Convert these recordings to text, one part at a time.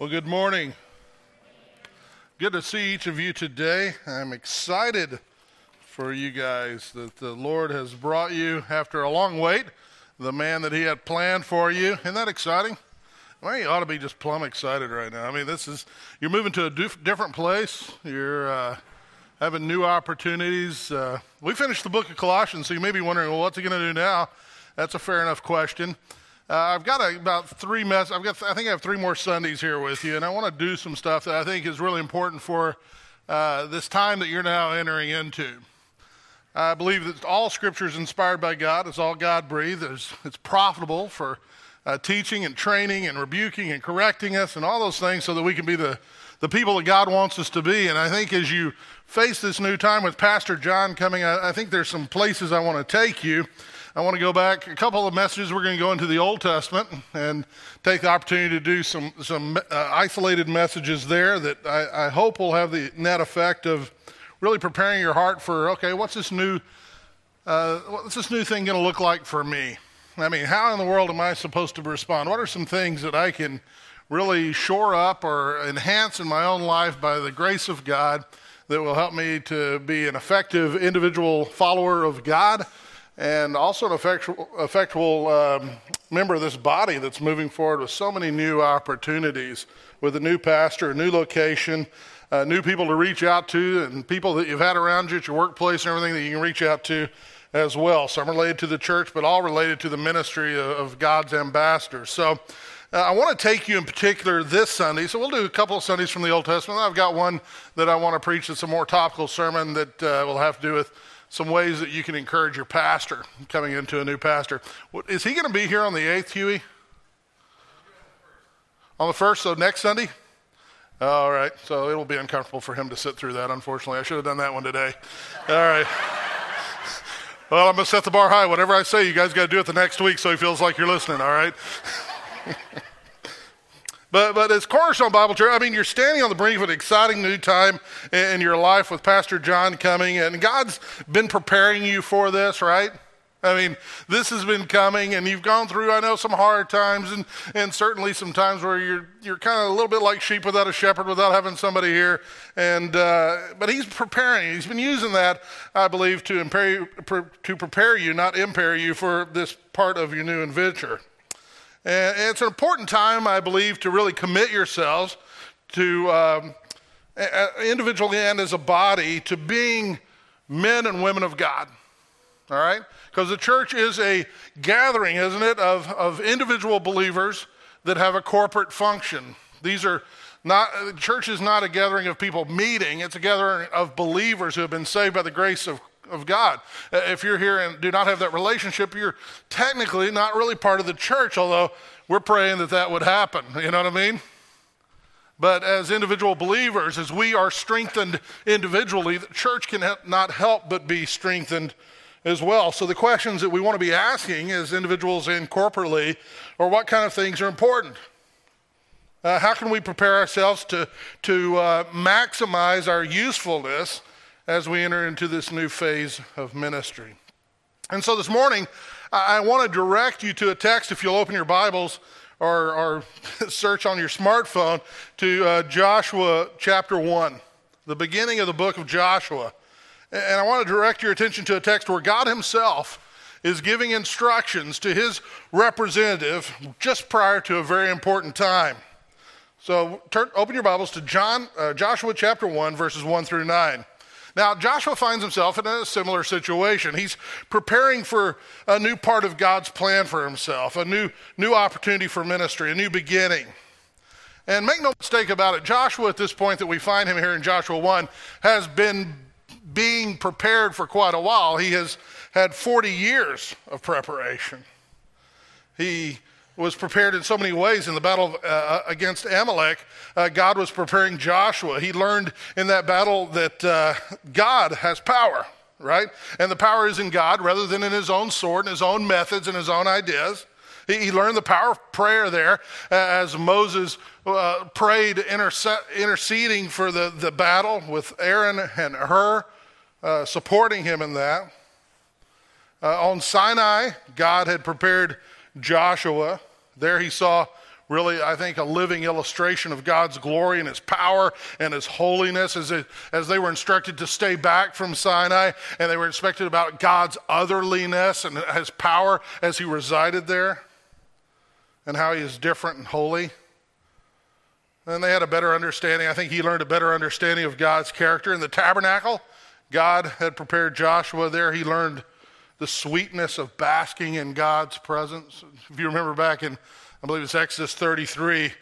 Well, good morning. Good to see each of you today. I'm excited for you guys that the Lord has brought you after a long wait, the man that He had planned for you. Isn't that exciting? Well, you ought to be just plumb excited right now. I mean, this is, you're moving to a dif- different place. You're uh, having new opportunities. Uh, we finished the book of Colossians, so you may be wondering, well, what's he going to do now? That's a fair enough question. Uh, I've got a, about three mess. I've got. I think I have three more Sundays here with you, and I want to do some stuff that I think is really important for uh, this time that you're now entering into. I believe that all Scripture is inspired by God. It's all God breathed. It's, it's profitable for uh, teaching and training and rebuking and correcting us and all those things, so that we can be the the people that God wants us to be. And I think as you face this new time with Pastor John coming, I, I think there's some places I want to take you. I want to go back a couple of messages. We're going to go into the Old Testament and take the opportunity to do some, some uh, isolated messages there that I, I, hope will have the net effect of really preparing your heart for okay, what's this new, uh, what's this new thing going to look like for me? I mean, how in the world am I supposed to respond? What are some things that I can really shore up or enhance in my own life by the grace of God that will help me to be an effective individual follower of God? And also an effectual, effectual um, member of this body that's moving forward with so many new opportunities with a new pastor, a new location, uh, new people to reach out to, and people that you've had around you at your workplace and everything that you can reach out to as well. Some related to the church, but all related to the ministry of, of God's ambassadors. So uh, I want to take you in particular this Sunday. So we'll do a couple of Sundays from the Old Testament. I've got one that I want to preach that's a more topical sermon that uh, will have to do with some ways that you can encourage your pastor coming into a new pastor. Is he going to be here on the 8th, Huey? On the 1st, so next Sunday? All right, so it'll be uncomfortable for him to sit through that, unfortunately. I should have done that one today. All right. Well, I'm going to set the bar high. Whatever I say, you guys got to do it the next week so he feels like you're listening, all right? But, but as Cornerstone Bible Church, I mean, you're standing on the brink of an exciting new time in your life with Pastor John coming, and God's been preparing you for this, right? I mean, this has been coming, and you've gone through, I know, some hard times, and, and certainly some times where you're, you're kind of a little bit like sheep without a shepherd, without having somebody here. And, uh, but he's preparing. He's been using that, I believe, to, impair, to prepare you, not impair you, for this part of your new adventure. And it's an important time, I believe, to really commit yourselves to um, individually and as a body to being men and women of God. All right? Because the church is a gathering, isn't it, of, of individual believers that have a corporate function. These are not, the church is not a gathering of people meeting, it's a gathering of believers who have been saved by the grace of of God. Uh, if you're here and do not have that relationship, you're technically not really part of the church, although we're praying that that would happen. You know what I mean? But as individual believers, as we are strengthened individually, the church can not help but be strengthened as well. So the questions that we want to be asking as individuals and corporately are what kind of things are important? Uh, how can we prepare ourselves to, to uh, maximize our usefulness as we enter into this new phase of ministry. And so this morning, I want to direct you to a text, if you'll open your Bibles or, or search on your smartphone, to uh, Joshua chapter 1, the beginning of the book of Joshua. And I want to direct your attention to a text where God Himself is giving instructions to His representative just prior to a very important time. So turn, open your Bibles to John, uh, Joshua chapter 1, verses 1 through 9. Now, Joshua finds himself in a similar situation. He's preparing for a new part of God's plan for himself, a new, new opportunity for ministry, a new beginning. And make no mistake about it, Joshua, at this point that we find him here in Joshua 1, has been being prepared for quite a while. He has had 40 years of preparation. He was prepared in so many ways in the battle uh, uh, against Amalek. Uh, God was preparing Joshua. He learned in that battle that uh, God has power, right? And the power is in God rather than in his own sword and his own methods and his own ideas. He, he learned the power of prayer there uh, as Moses uh, prayed, interse- interceding for the, the battle with Aaron and Hur, supporting him in that. on Sinai, God had prepared Joshua. There he saw really, I think, a living illustration of God's glory and His power and His holiness as, it, as they were instructed to stay back from Sinai and they were instructed about God's otherliness and His power as He resided there and how He is different and holy. And they had a better understanding. I think he learned a better understanding of God's character. In the tabernacle, God had prepared Joshua there. He learned the sweetness of basking in God's presence. If you remember back in I believe it's Exodus 33.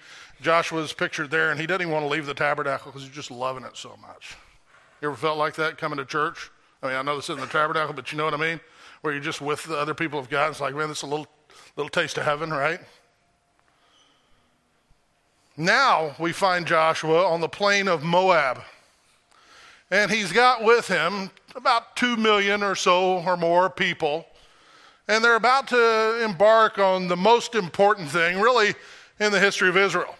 Joshua's pictured there, and he doesn't even want to leave the tabernacle because he's just loving it so much. You ever felt like that coming to church? I mean, I know this isn't the tabernacle, but you know what I mean? Where you're just with the other people of God. It's like, man, this is a little, little taste of heaven, right? Now we find Joshua on the plain of Moab. And he's got with him about two million or so or more people and they're about to embark on the most important thing, really, in the history of Israel.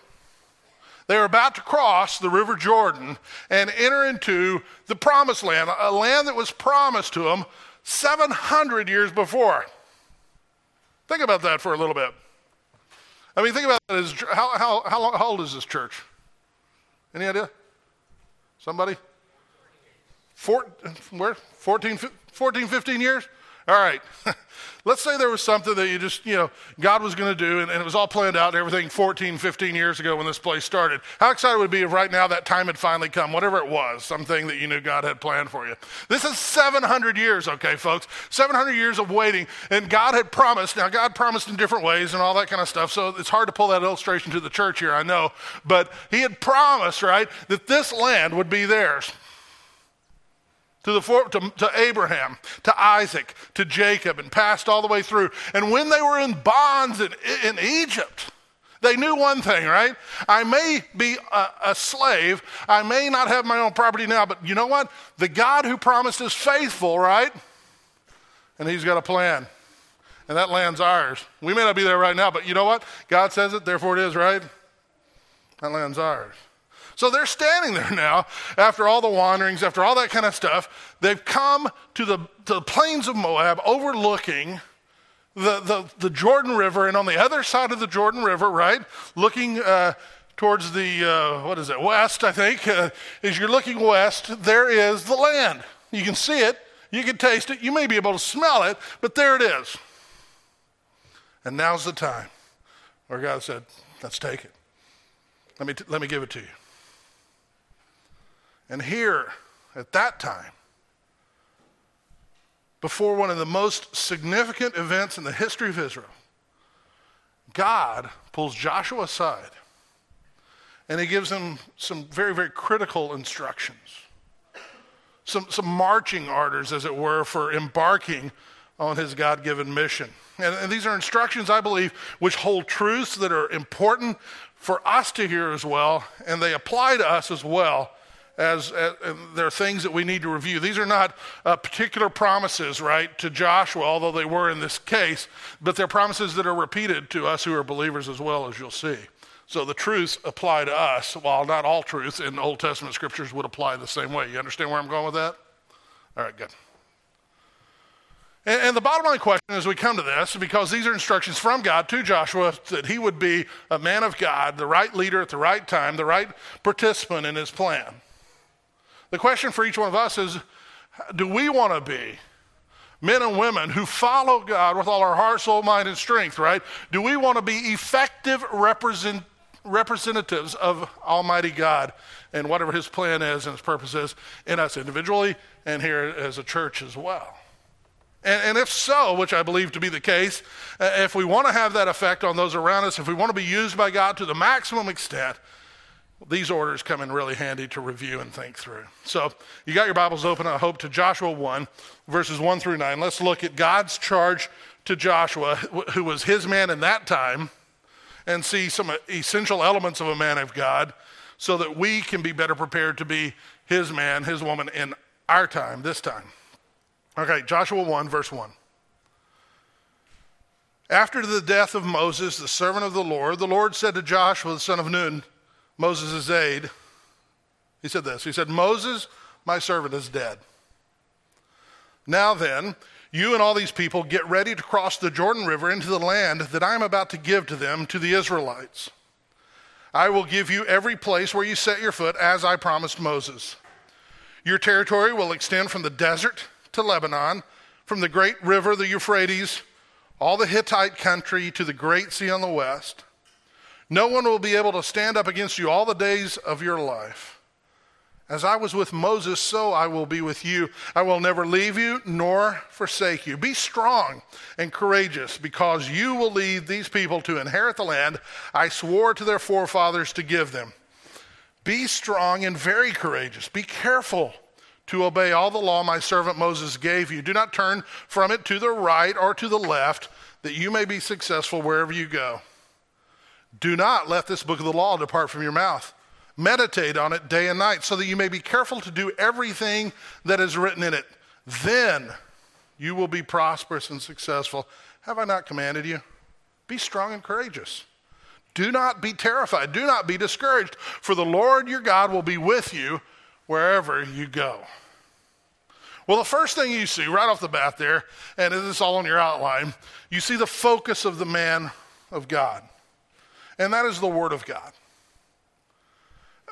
They're about to cross the River Jordan and enter into the promised land, a land that was promised to them 700 years before. Think about that for a little bit. I mean, think about that. How, how, how, long, how old is this church? Any idea? Somebody? Four, where? 14, 14, 15 years? All right. Let's say there was something that you just, you know, God was going to do, and, and, it was all planned out and everything 14, 15 years ago when this place started. How excited would be if right now that time had finally come, whatever it was, something that you knew God had planned for you? This is 700 years, okay, folks? 700 years of waiting, and God had promised. Now, God promised in different ways and all that kind of stuff, so it's hard to pull that illustration to the church here, I know. But He had promised, right, that this land would be theirs to, the, to, to Abraham, to Isaac, to Jacob, and passed all the way through. And when they were in bonds in, in Egypt, they knew one thing, right? I may be a, a, slave. I may not have my own property now, but you know what? The God who promised is faithful, right? And he's got a plan. And that land's ours. We may not be there right now, but you know what? God says it, therefore it is, right? That land's ours. So they're standing there now after all the wanderings, after all that kind of stuff. They've come to the, to the plains of Moab overlooking the, the, the, Jordan River. And on the other side of the Jordan River, right, looking uh, towards the, uh, what is it, west, I think, uh, as you're looking west, there is the land. You can see it, you can taste it, you may be able to smell it, but there it is. And now's the time where God said, let's take it. Let me, t- let me give it to you. And here, at that time, before one of the most significant events in the history of Israel, God pulls Joshua aside and he gives him some very, very critical instructions, some, some marching orders, as it were, for embarking on his God given mission. And, and these are instructions, I believe, which hold truths that are important for us to hear as well, and they apply to us as well as, as there are things that we need to review. These are not uh, particular promises, right, to Joshua, although they were in this case, but they're promises that are repeated to us who are believers as well, as you'll see. So the truths apply to us, while not all truths in Old Testament scriptures would apply the same way. You understand where I'm going with that? All right, good. And, and the bottom line question as we come to this, because these are instructions from God to Joshua that he would be a man of God, the right leader at the right time, the right participant in his plan. The question for each one of us is do we want to be men and women who follow God with all our heart, soul, mind, and strength, right? Do we want to be effective represent, representatives of Almighty God and whatever His plan is and His purpose is in us individually and here as a church as well? And, and if so, which I believe to be the case, uh, if we want to have that effect on those around us, if we want to be used by God to the maximum extent, these orders come in really handy to review and think through. So, you got your Bibles open, I hope, to Joshua 1, verses 1 through 9. Let's look at God's charge to Joshua, who was his man in that time, and see some essential elements of a man of God so that we can be better prepared to be his man, his woman in our time, this time. Okay, Joshua 1, verse 1. After the death of Moses, the servant of the Lord, the Lord said to Joshua, the son of Nun, Moses' aide, he said this He said, Moses, my servant, is dead. Now then, you and all these people get ready to cross the Jordan River into the land that I am about to give to them, to the Israelites. I will give you every place where you set your foot, as I promised Moses. Your territory will extend from the desert to Lebanon, from the great river, the Euphrates, all the Hittite country to the great sea on the west. No one will be able to stand up against you all the days of your life. As I was with Moses, so I will be with you. I will never leave you nor forsake you. Be strong and courageous, because you will lead these people to inherit the land I swore to their forefathers to give them. Be strong and very courageous. Be careful to obey all the law my servant Moses gave you. Do not turn from it to the right or to the left, that you may be successful wherever you go. Do not let this book of the law depart from your mouth Meditate on it day and night so that you may be careful to do everything that is written in it. Then you will be prosperous and successful. Have I not commanded you? Be strong and courageous. Do not be terrified. Do not be discouraged, for the Lord your God will be with you wherever you go. Well, the first thing you see right off the bat there, and this is all on your outline, you see the focus of the man of God, and that is the Word of God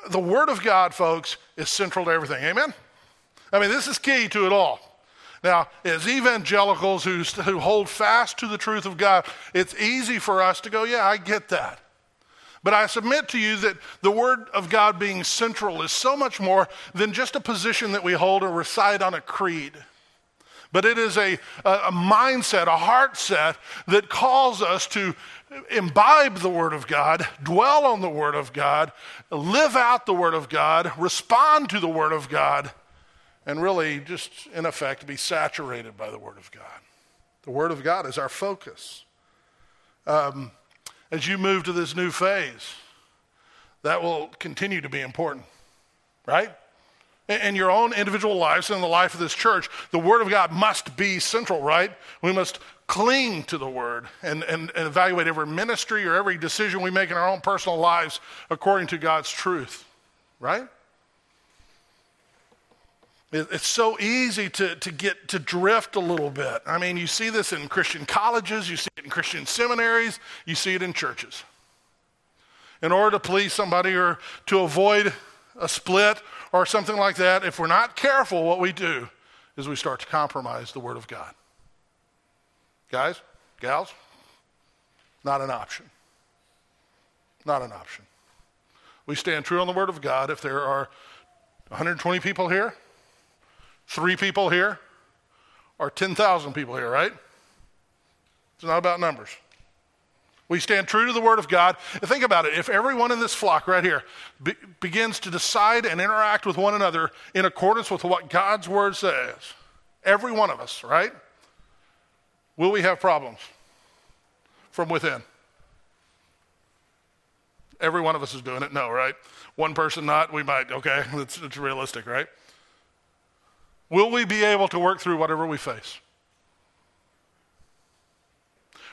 the Word of God, folks, is central to everything. Amen? I mean, this is key to it all. Now, as evangelicals who, who hold fast to the truth of God, it's easy for us to go, yeah, I get that. But I submit to you that the Word of God being central is so much more than just a position that we hold or recite on a creed. But it is a, a, a mindset, a heart set that calls us to imbibe the Word of God, dwell on the Word of God, live out the Word of God, respond to the Word of God, and really just, in effect, be saturated by the Word of God. The Word of God is our focus. Um, as you move to this new phase, that will continue to be important, right? In your own individual lives and in the life of this church, the Word of God must be central, right? We must cling to the word and, and, and, evaluate every ministry or every decision we make in our own personal lives according to God's truth, right? It's so easy to, to get to drift a little bit. I mean, you see this in Christian colleges, you see it in Christian seminaries, you see it in churches. In order to please somebody or to avoid a split or something like that, if we're not careful, what we do is we start to compromise the Word of God. Guys, gals, not an option. Not an option. We stand true on the Word of God if there are 120 people here, three people here, or 10,000 people here, right? It's not about numbers. We stand true to the Word of God. Think about it. If everyone in this flock right here be- begins to decide and interact with one another in accordance with what God's Word says, every one of us, right? Will we have problems from within? Every one of us is doing it. No, right? One person not, we might. Okay, it's, it's realistic, right? Will we be able to work through whatever we face?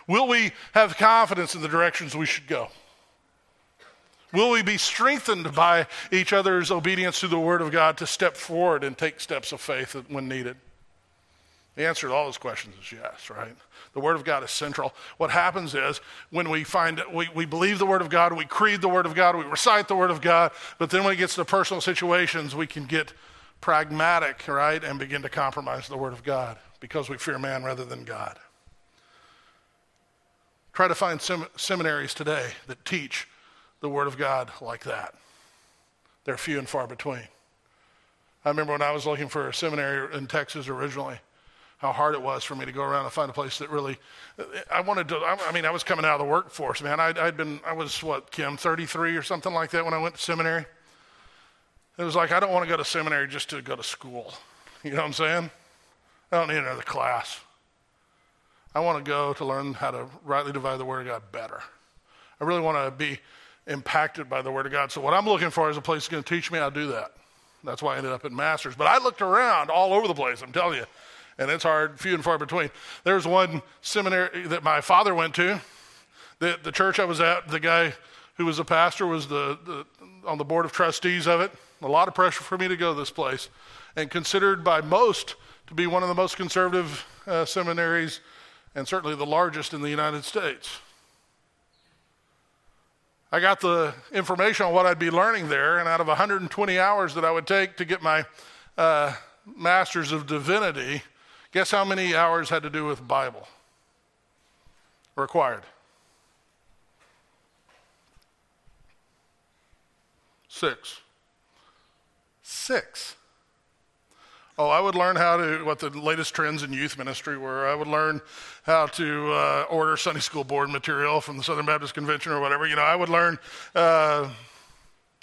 Will we have confidence in the directions we should go? Will we be strengthened by each other's obedience to the Word of God to step forward and take steps of faith when needed? The answer to all those questions is yes, right? The Word of God is central. What happens is when we find we, we believe the Word of God, we creed the Word of God, we recite the Word of God, but then when it gets to personal situations, we can get pragmatic, right, and begin to compromise the Word of God because we fear man rather than God. Try to find sem- seminaries today that teach the Word of God like that. They're few and far between. I remember when I was looking for a seminary in Texas originally how hard it was for me to go around and find a place that really, I wanted to, I mean, I was coming out of the workforce, man. I'd, I'd been, I was what, Kim, 33 or something like that when I went to seminary. It was like, I don't want to go to seminary just to go to school. You know what I'm saying? I don't need another class. I want to go to learn how to rightly divide the Word of God better. I really want to be impacted by the Word of God. So, what I'm looking for is a place that's going to teach me how to do that. That's why I ended up at Masters. But I looked around all over the place, I'm telling you and it's hard, few and far between. There's one seminary that my father went to. The, the church I was at, the guy who was a pastor was the, the, on the board of trustees of it. A lot of pressure for me to go to this place, and considered by most to be one of the most conservative uh, seminaries, and certainly the largest in the United States. I got the information on what I'd be learning there, and out of 120 hours that I would take to get my uh, Master's of Divinity, guess how many hours had to do with Bible? Required. Six. Six. Oh, I would learn how to, what the latest trends in youth ministry were. I would learn how to uh, order Sunday school board material from the Southern Baptist Convention or whatever. You know, I would learn uh,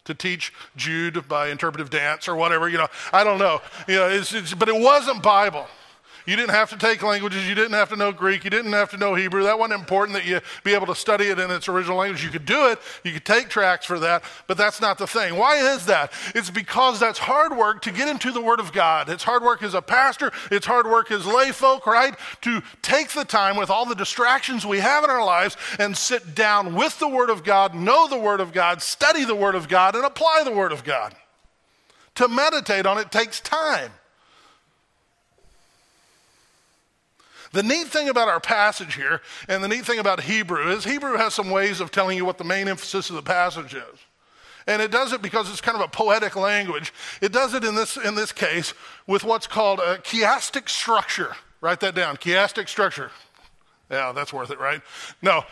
to teach Jude by interpretive dance or whatever. You know, I don't know. You know, it's, it's, but it wasn't Bible. You didn't have to take languages. You didn't have to know Greek. You didn't have to know Hebrew. That wasn't important that you be able to study it in its original language. You could do it. You could take tracks for that, but that's not the thing. Why is that? It's because that's hard work to get into the Word of God. It's hard work as a pastor. It's hard work as lay folk, right? To take the time with all the distractions we have in our lives and sit down with the Word of God, know the Word of God, study the Word of God, and apply the Word of God. To meditate on it takes time. The neat thing about our passage here, and the neat thing about Hebrew, is Hebrew has some ways of telling you what the main emphasis of the passage is. And it does it because it's kind of a poetic language. It does it in this, in this case with what's called a chiastic structure. Write that down chiastic structure. Yeah, that's worth it, right? No.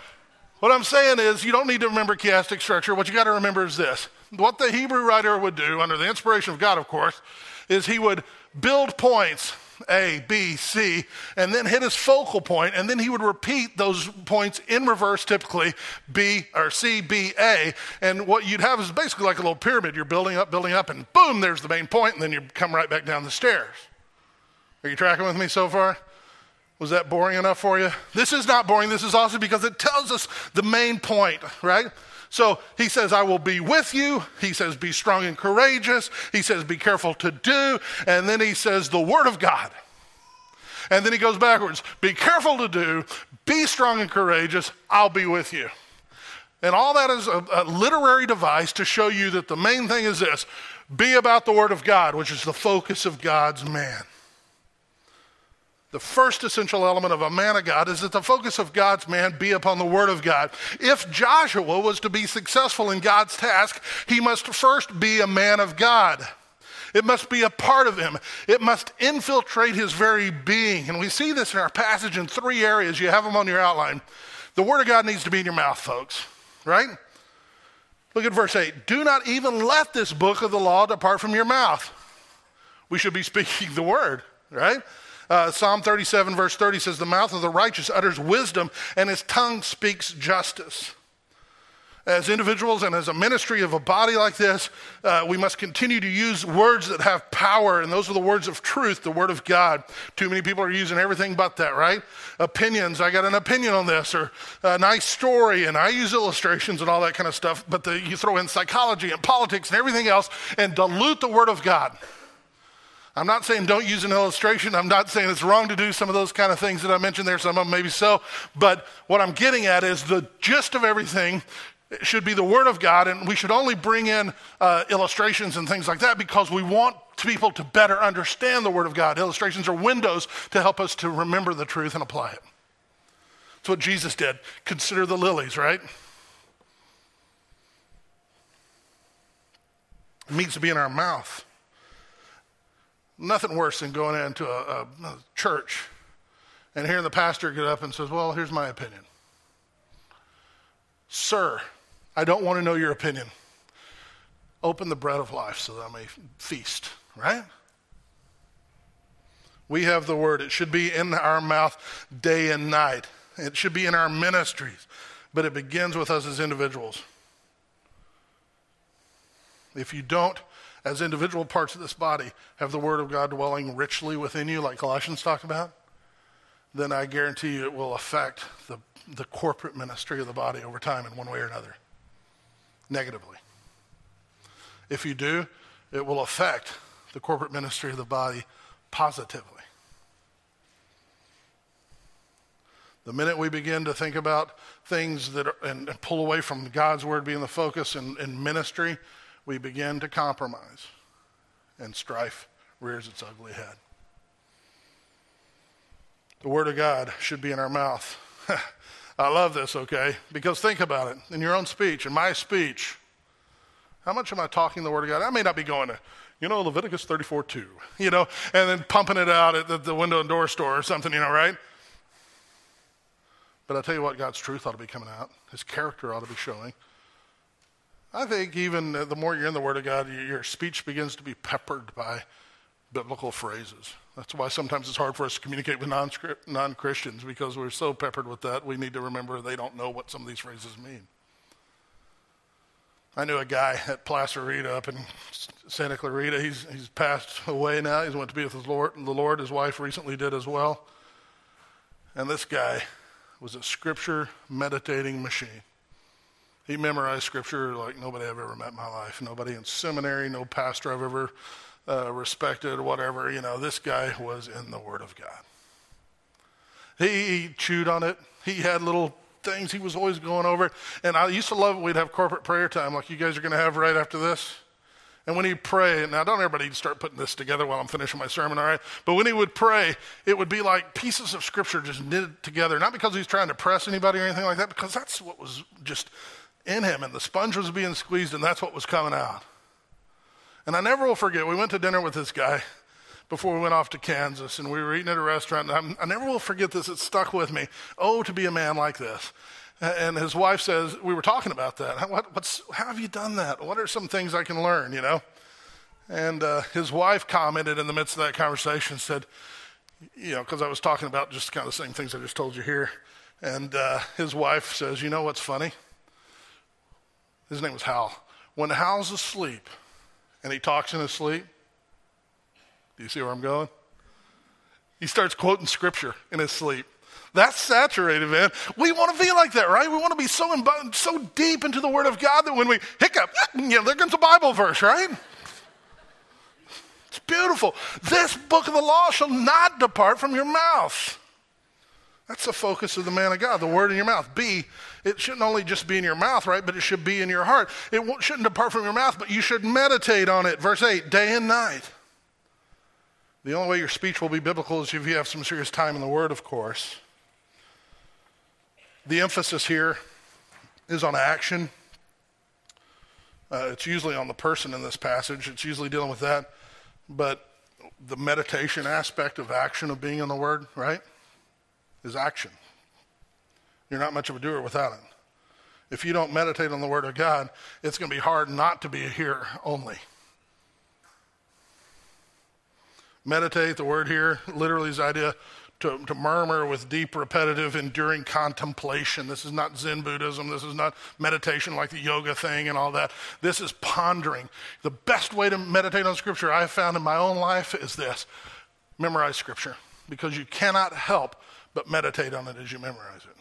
What I'm saying is, you don't need to remember chiastic structure. What you got to remember is this. What the Hebrew writer would do, under the inspiration of God, of course, is he would build points a, B, C, and then hit his focal point, and then he would repeat those points in reverse, typically B or C, B, A. And what you'd have is basically like a little pyramid. You're building up, building up, and boom, there's the main point, and then you come right back down the stairs. Are you tracking with me so far? Was that boring enough for you? This is not boring. This is awesome because it tells us the main point, right? So he says, I will be with you. He says, be strong and courageous. He says, be careful to do. And then he says, the word of God. And then he goes backwards be careful to do, be strong and courageous. I'll be with you. And all that is a, a literary device to show you that the main thing is this be about the word of God, which is the focus of God's man. The first essential element of a man of God is that the focus of God's man be upon the Word of God. If Joshua was to be successful in God's task, he must first be a man of God. It must be a part of him. It must infiltrate his very being. And we see this in our passage in three areas. You have them on your outline. The Word of God needs to be in your mouth, folks, right? Look at verse 8. Do not even let this book of the law depart from your mouth. We should be speaking the Word, right? Uh, Psalm 37, verse 30 says, The mouth of the righteous utters wisdom, and his tongue speaks justice. As individuals and as a ministry of a body like this, uh, we must continue to use words that have power, and those are the words of truth, the word of God. Too many people are using everything but that, right? Opinions, I got an opinion on this, or a nice story, and I use illustrations and all that kind of stuff, but the, you throw in psychology and politics and everything else and dilute the word of God. I'm not saying don't use an illustration. I'm not saying it's wrong to do some of those kind of things that I mentioned there. Some of them maybe so. But what I'm getting at is the gist of everything should be the Word of God, and we should only bring in uh, illustrations and things like that because we want people to better understand the Word of God. Illustrations are windows to help us to remember the truth and apply it. That's what Jesus did. Consider the lilies, right? It means to be in our mouth. Nothing worse than going into a, a, church and hearing the pastor get up and says, Well, here's my opinion. Sir, I don't want to know your opinion. Open the bread of life so that I may feast, right? We have the word. It should be in our mouth day and night. It should be in our ministries, but it begins with us as individuals. If you don't as individual parts of this body have the Word of God dwelling richly within you, like Colossians talked about, then I guarantee you it will affect the, the corporate ministry of the body over time in one way or another, negatively. If you do, it will affect the corporate ministry of the body positively. The minute we begin to think about things that are, and, and pull away from God's word being the focus in, in ministry, we begin to compromise, and strife rears its ugly head. The Word of God should be in our mouth. I love this, okay? Because think about it. In your own speech, in my speech, how much am I talking the Word of God? I may not be going to, you know, Leviticus 34 2, you know, and then pumping it out at the, the window and door store or something, you know, right? But I tell you what, God's truth ought to be coming out. His character ought to be showing. I think even the more you're in the Word of God, your speech begins to be peppered by biblical phrases. That's why sometimes it's hard for us to communicate with non Christians because we're so peppered with that. We need to remember they don't know what some of these phrases mean. I knew a guy at Placerita up in Santa Clarita. He's, he's passed away now. He's went to be with his Lord, the Lord. His wife recently did as well. And this guy was a scripture meditating machine. He memorized scripture like nobody I've ever met in my life. Nobody in seminary, no pastor I've ever uh, respected whatever. You know, this guy was in the Word of God. He, he chewed on it. He had little things he was always going over. And I used to love it. We'd have corporate prayer time like you guys are going to have right after this. And when he'd pray, now don't everybody start putting this together while I'm finishing my sermon, all right? But when he would pray, it would be like pieces of scripture just knitted together. Not because he's trying to press anybody or anything like that, because that's what was just in him, and the sponge was being squeezed, and that's what was coming out. And I never will forget, we went to dinner with this guy before we went off to Kansas, and we were eating at a restaurant. And i never will forget this, it stuck with me. Oh, to be a man like this. And his wife says, We were talking about that. What, what's, how have you done that? What are some things I can learn, you know? And uh, his wife commented in the midst of that conversation, said, You know, because I was talking about just kind of the same things I just told you here. And uh, his wife says, You know what's funny? His name was Hal. When Hal's asleep and he talks in his sleep, do you see where I'm going? He starts quoting scripture in his sleep. That's saturated, man. We want to be like that, right? We want to be so in, so deep into the Word of God that when we hiccup, know, there comes a Bible verse, right? It's beautiful. This book of the law shall not depart from your mouth. That's the focus of the man of God, the word in your mouth. B, it shouldn't only just be in your mouth, right? But it should be in your heart. It shouldn't depart from your mouth, but you should meditate on it. Verse 8, day and night. The only way your speech will be biblical is if you have some serious time in the word, of course. The emphasis here is on action. Uh, it's usually on the person in this passage, it's usually dealing with that. But the meditation aspect of action of being in the word, right? Is action. You're not much of a doer without it. If you don't meditate on the Word of God, it's going to be hard not to be a hearer only. Meditate, the word here literally is the idea to, to murmur with deep, repetitive, enduring contemplation. This is not Zen Buddhism. This is not meditation like the yoga thing and all that. This is pondering. The best way to meditate on Scripture I have found in my own life is this memorize Scripture because you cannot help but meditate on it as you memorize it.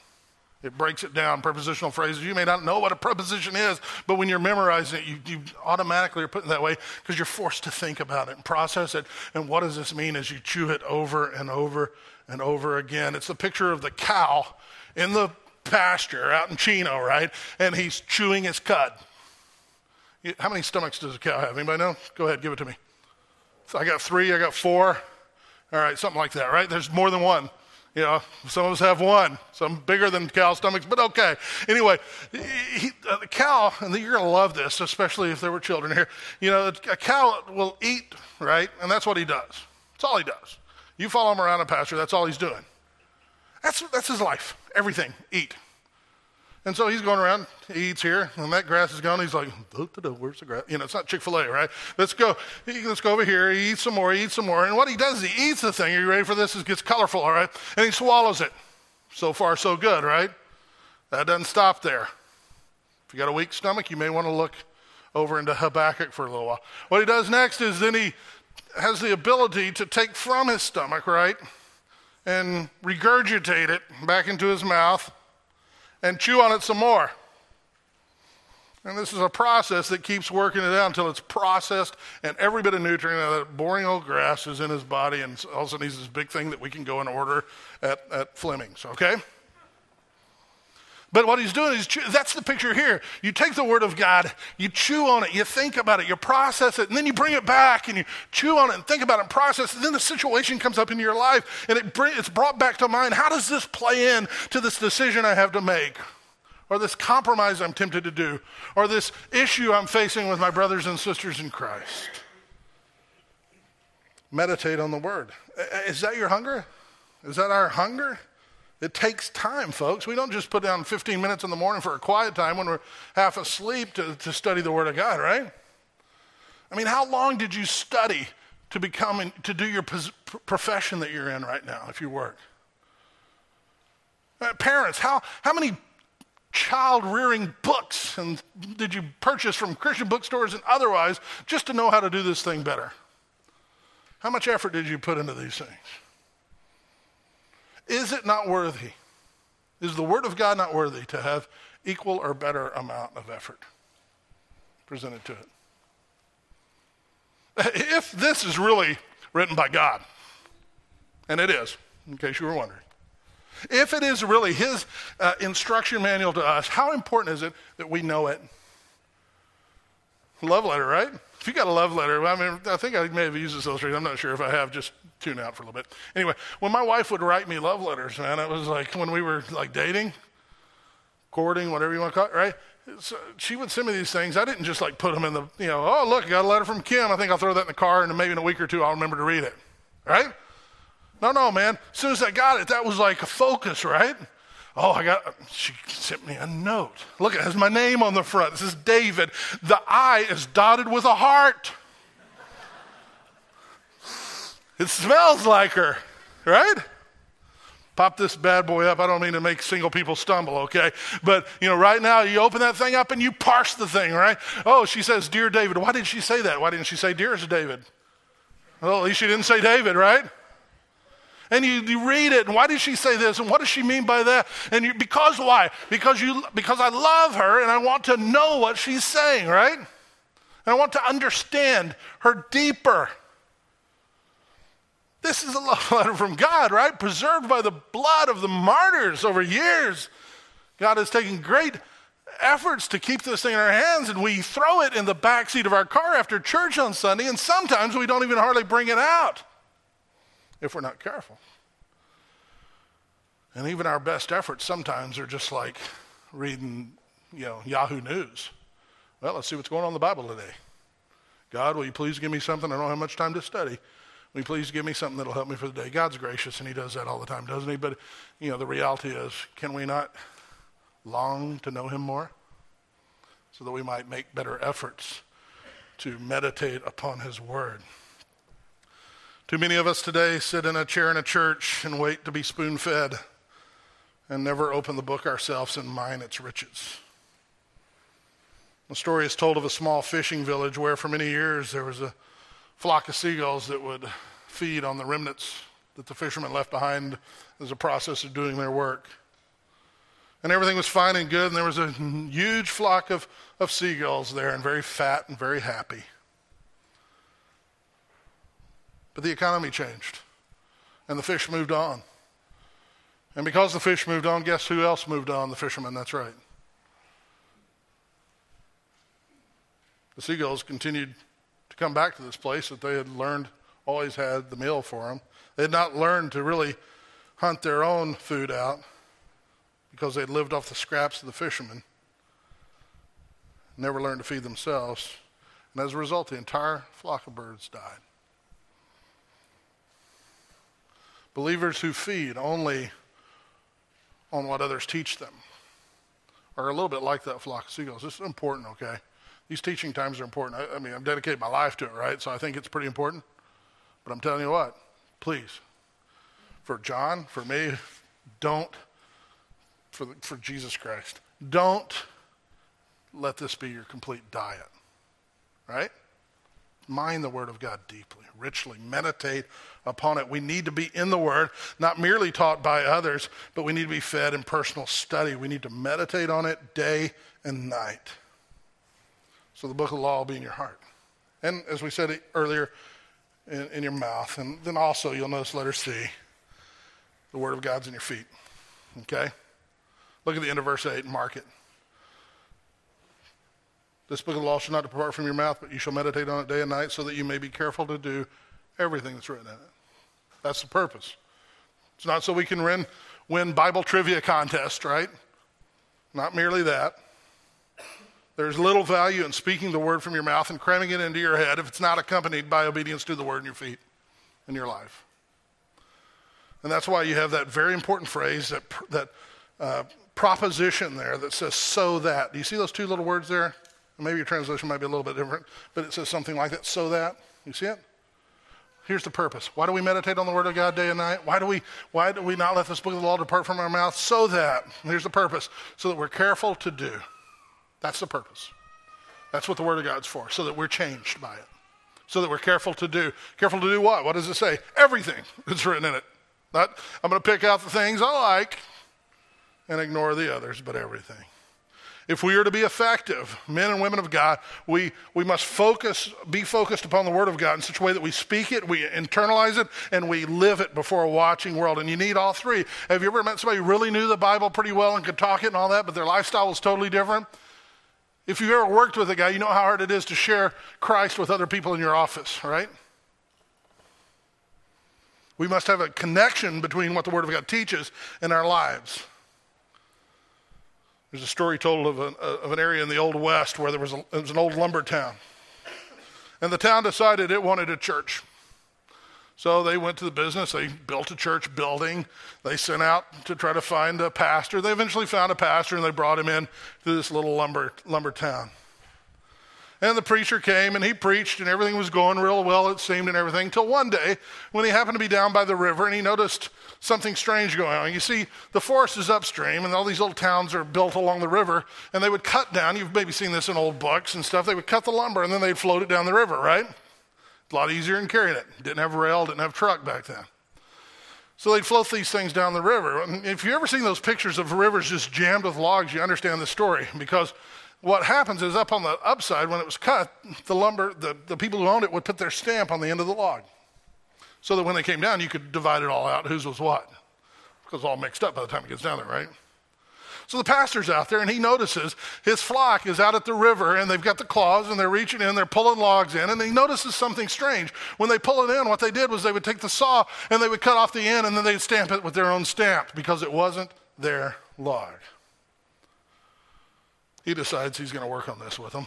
It breaks it down, prepositional phrases. You may not know what a preposition is, but when you're memorizing it, you, you automatically are put in that way because you're forced to think about it and process it. And what does this mean as you chew it over and over and over again? It's the picture of the cow in the pasture out in Chino, right? And he's chewing his cud. How many stomachs does a cow have? Anybody know? Go ahead, give it to me. So I got three, I got four. All right, something like that, right? There's more than one. You know, some of us have one, some bigger than cow stomachs, but okay. Anyway, he, uh, the cow, and you're going to love this, especially if there were children here. You know, a cow will eat, right? And that's what he does. That's all he does. You follow him around a pasture, that's all he's doing. That's, that's his life. Everything, eat. And so he's going around, he eats here, and that grass is gone. He's like, where's the grass? You know, it's not Chick fil A, right? Let's go. Let's go over here. He eats some more, he eats some more. And what he does is he eats the thing. Are you ready for this? It gets colorful, all right? And he swallows it. So far, so good, right? That doesn't stop there. If you got a weak stomach, you may want to look over into Habakkuk for a little while. What he does next is then he has the ability to take from his stomach, right? And regurgitate it back into his mouth and chew on it some more. And this is a process that keeps working it out until it's processed and every bit of nutrient of that boring old grass is in his body. And all of a sudden, he's this big thing that we can go and order at, at Fleming's, okay? But what he's doing is, chew, that's the picture here. You take the word of God, you chew on it, you think about it, you process it, and then you bring it back and you chew on it and think about it and process it. And then the situation comes up in your life and it bring, it's brought back to mind. How does this play in to this decision I have to make? Or this compromise I'm tempted to do? Or this issue I'm facing with my brothers and sisters in Christ? Meditate on the word. Is that your hunger? Is that our hunger? It takes time, folks. We don't just put down 15 minutes in the morning for a quiet time when we're half asleep to, to study the Word of God, right? I mean, how long did you study to become, to do your profession that you're in right now, if you work? Uh, parents, how, how many child rearing books and did you purchase from Christian bookstores and otherwise just to know how to do this thing better? How much effort did you put into these things? Is it not worthy? Is the Word of God not worthy to have equal or better amount of effort presented to it? If this is really written by God, and it is, in case you were wondering, if it is really His uh, instruction manual to us, how important is it that we know it? Love letter, right? If you got a love letter, I mean, I think I may have used this illustration. I'm not sure if I have. Just tune out for a little bit. Anyway, when my wife would write me love letters, man, it was like when we were like dating, courting, whatever you want to call it, right? So she would send me these things. I didn't just like put them in the, you know, oh, look, I got a letter from Kim. I think I'll throw that in the car and maybe in a week or two I'll remember to read it, right? No, no, man. As soon as I got it, that was like a focus, right? Oh, I got, she sent me a note. Look, it has my name on the front. This is David. The I is dotted with a heart. It smells like her, right? Pop this bad boy up. I don't mean to make single people stumble, okay? But, you know, right now you open that thing up and you parse the thing, right? Oh, she says, Dear David. Why did she say that? Why didn't she say, Dearest David? Well, at least she didn't say David, right? And you, you, read it, and why did she say this, and what does she mean by that? And you, because why? Because you, because I love her, and I want to know what she's saying, right? And I want to understand her deeper. This is a love letter from God, right? Preserved by the blood of the martyrs over years. God has taken great efforts to keep this thing in our hands, and we throw it in the back seat of our car after church on Sunday, and sometimes we don't even hardly bring it out if we're not careful. And even our best efforts sometimes are just like reading, you know, Yahoo News. Well, let's see what's going on in the Bible today. God, will you please give me something? I don't have much time to study. Will you please give me something that'll help me for the day? God's gracious, and He does that all the time, doesn't He? But, you know, the reality is, can we not long to know Him more so that we might make better efforts to meditate upon His Word? Too many of us today sit in a chair in a church and wait to be spoon fed and never open the book ourselves and mine its riches. The story is told of a small fishing village where, for many years, there was a flock of seagulls that would feed on the remnants that the fishermen left behind as a process of doing their work. And everything was fine and good, and there was a huge flock of, of seagulls there, and very fat and very happy. But the economy changed, and the fish moved on. And because the fish moved on, guess who else moved on? The fishermen, that's right. The seagulls continued to come back to this place that they had learned always had the meal for them. They had not learned to really hunt their own food out because they had lived off the scraps of the fishermen, never learned to feed themselves. And as a result, the entire flock of birds died. Believers who feed only on what others teach them are a little bit like that flock of seagulls. This is important, okay? These teaching times are important. I, I mean, I'm dedicating my life to it, right? So I think it's pretty important. But I'm telling you what, please, for John, for me, don't, for, the, for Jesus Christ, don't let this be your complete diet, right? Mind the Word of God deeply, richly, meditate upon it. We need to be in the Word, not merely taught by others, but we need to be fed in personal study. We need to meditate on it day and night. So the book of the law will be in your heart. And as we said earlier, in, in your mouth. And then also you'll notice letter C, the word of God's in your feet. Okay? Look at the end of verse 8 and mark it. This book of the law shall not depart from your mouth, but you shall meditate on it day and night, so that you may be careful to do everything that's written in it. That's the purpose. It's not so we can win, win Bible trivia contest, right? Not merely that. There's little value in speaking the word from your mouth and cramming it into your head if it's not accompanied by obedience to the word in your feet in your life. And that's why you have that very important phrase, that, that uh, proposition there that says, so that. Do you see those two little words there? Maybe your translation might be a little bit different, but it says something like that, so that. You see it? Here's the purpose. Why do we meditate on the Word of God day and night? Why do we, why do we not let this book of the law depart from our mouth? So that, here's the purpose, so that we're careful to do. That's the purpose. That's what the Word of God's for, so that we're changed by it. So that we're careful to do. Careful to do what? What does it say? Everything that's written in it. Not, I'm going to pick out the things I like and ignore the others, but everything. If we are to be effective, men and women of God, we, we must focus, be focused upon the Word of God in such a way that we speak it, we internalize it, and we live it before a watching world. And you need all three. Have you ever met somebody who really knew the Bible pretty well and could talk it and all that, but their lifestyle was totally different? If you've ever worked with a guy, you know how hard it is to share Christ with other people in your office, right? We must have a connection between what the Word of God teaches and our lives. There's a story told of an, uh, of an area in the Old West where there was, a, it was an old lumber town. And the town decided it wanted a church. So they went to the business, they built a church building, they sent out to try to find a pastor. They eventually found a pastor and they brought him in to this little lumber, lumber town. And the preacher came and he preached, and everything was going real well, it seemed, and everything, until one day when he happened to be down by the river and he noticed something strange going on. You see, the forest is upstream, and all these little towns are built along the river, and they would cut down. You've maybe seen this in old books and stuff. They would cut the lumber and then they'd float it down the river, right? A lot easier than carrying it. Didn't have rail, didn't have truck back then. So they'd float these things down the river. If you've ever seen those pictures of rivers just jammed with logs, you understand the story because what happens is up on the upside, when it was cut, the lumber, the, the people who owned it would put their stamp on the end of the log. So that when they came down, you could divide it all out whose was what. Because it's all mixed up by the time it gets down there, right? So the pastor's out there and he notices his flock is out at the river and they've got the claws and they're reaching in, they're pulling logs in, and he notices something strange. When they pull it in, what they did was they would take the saw and they would cut off the end and then they'd stamp it with their own stamp because it wasn't their log he decides he's going to work on this with them.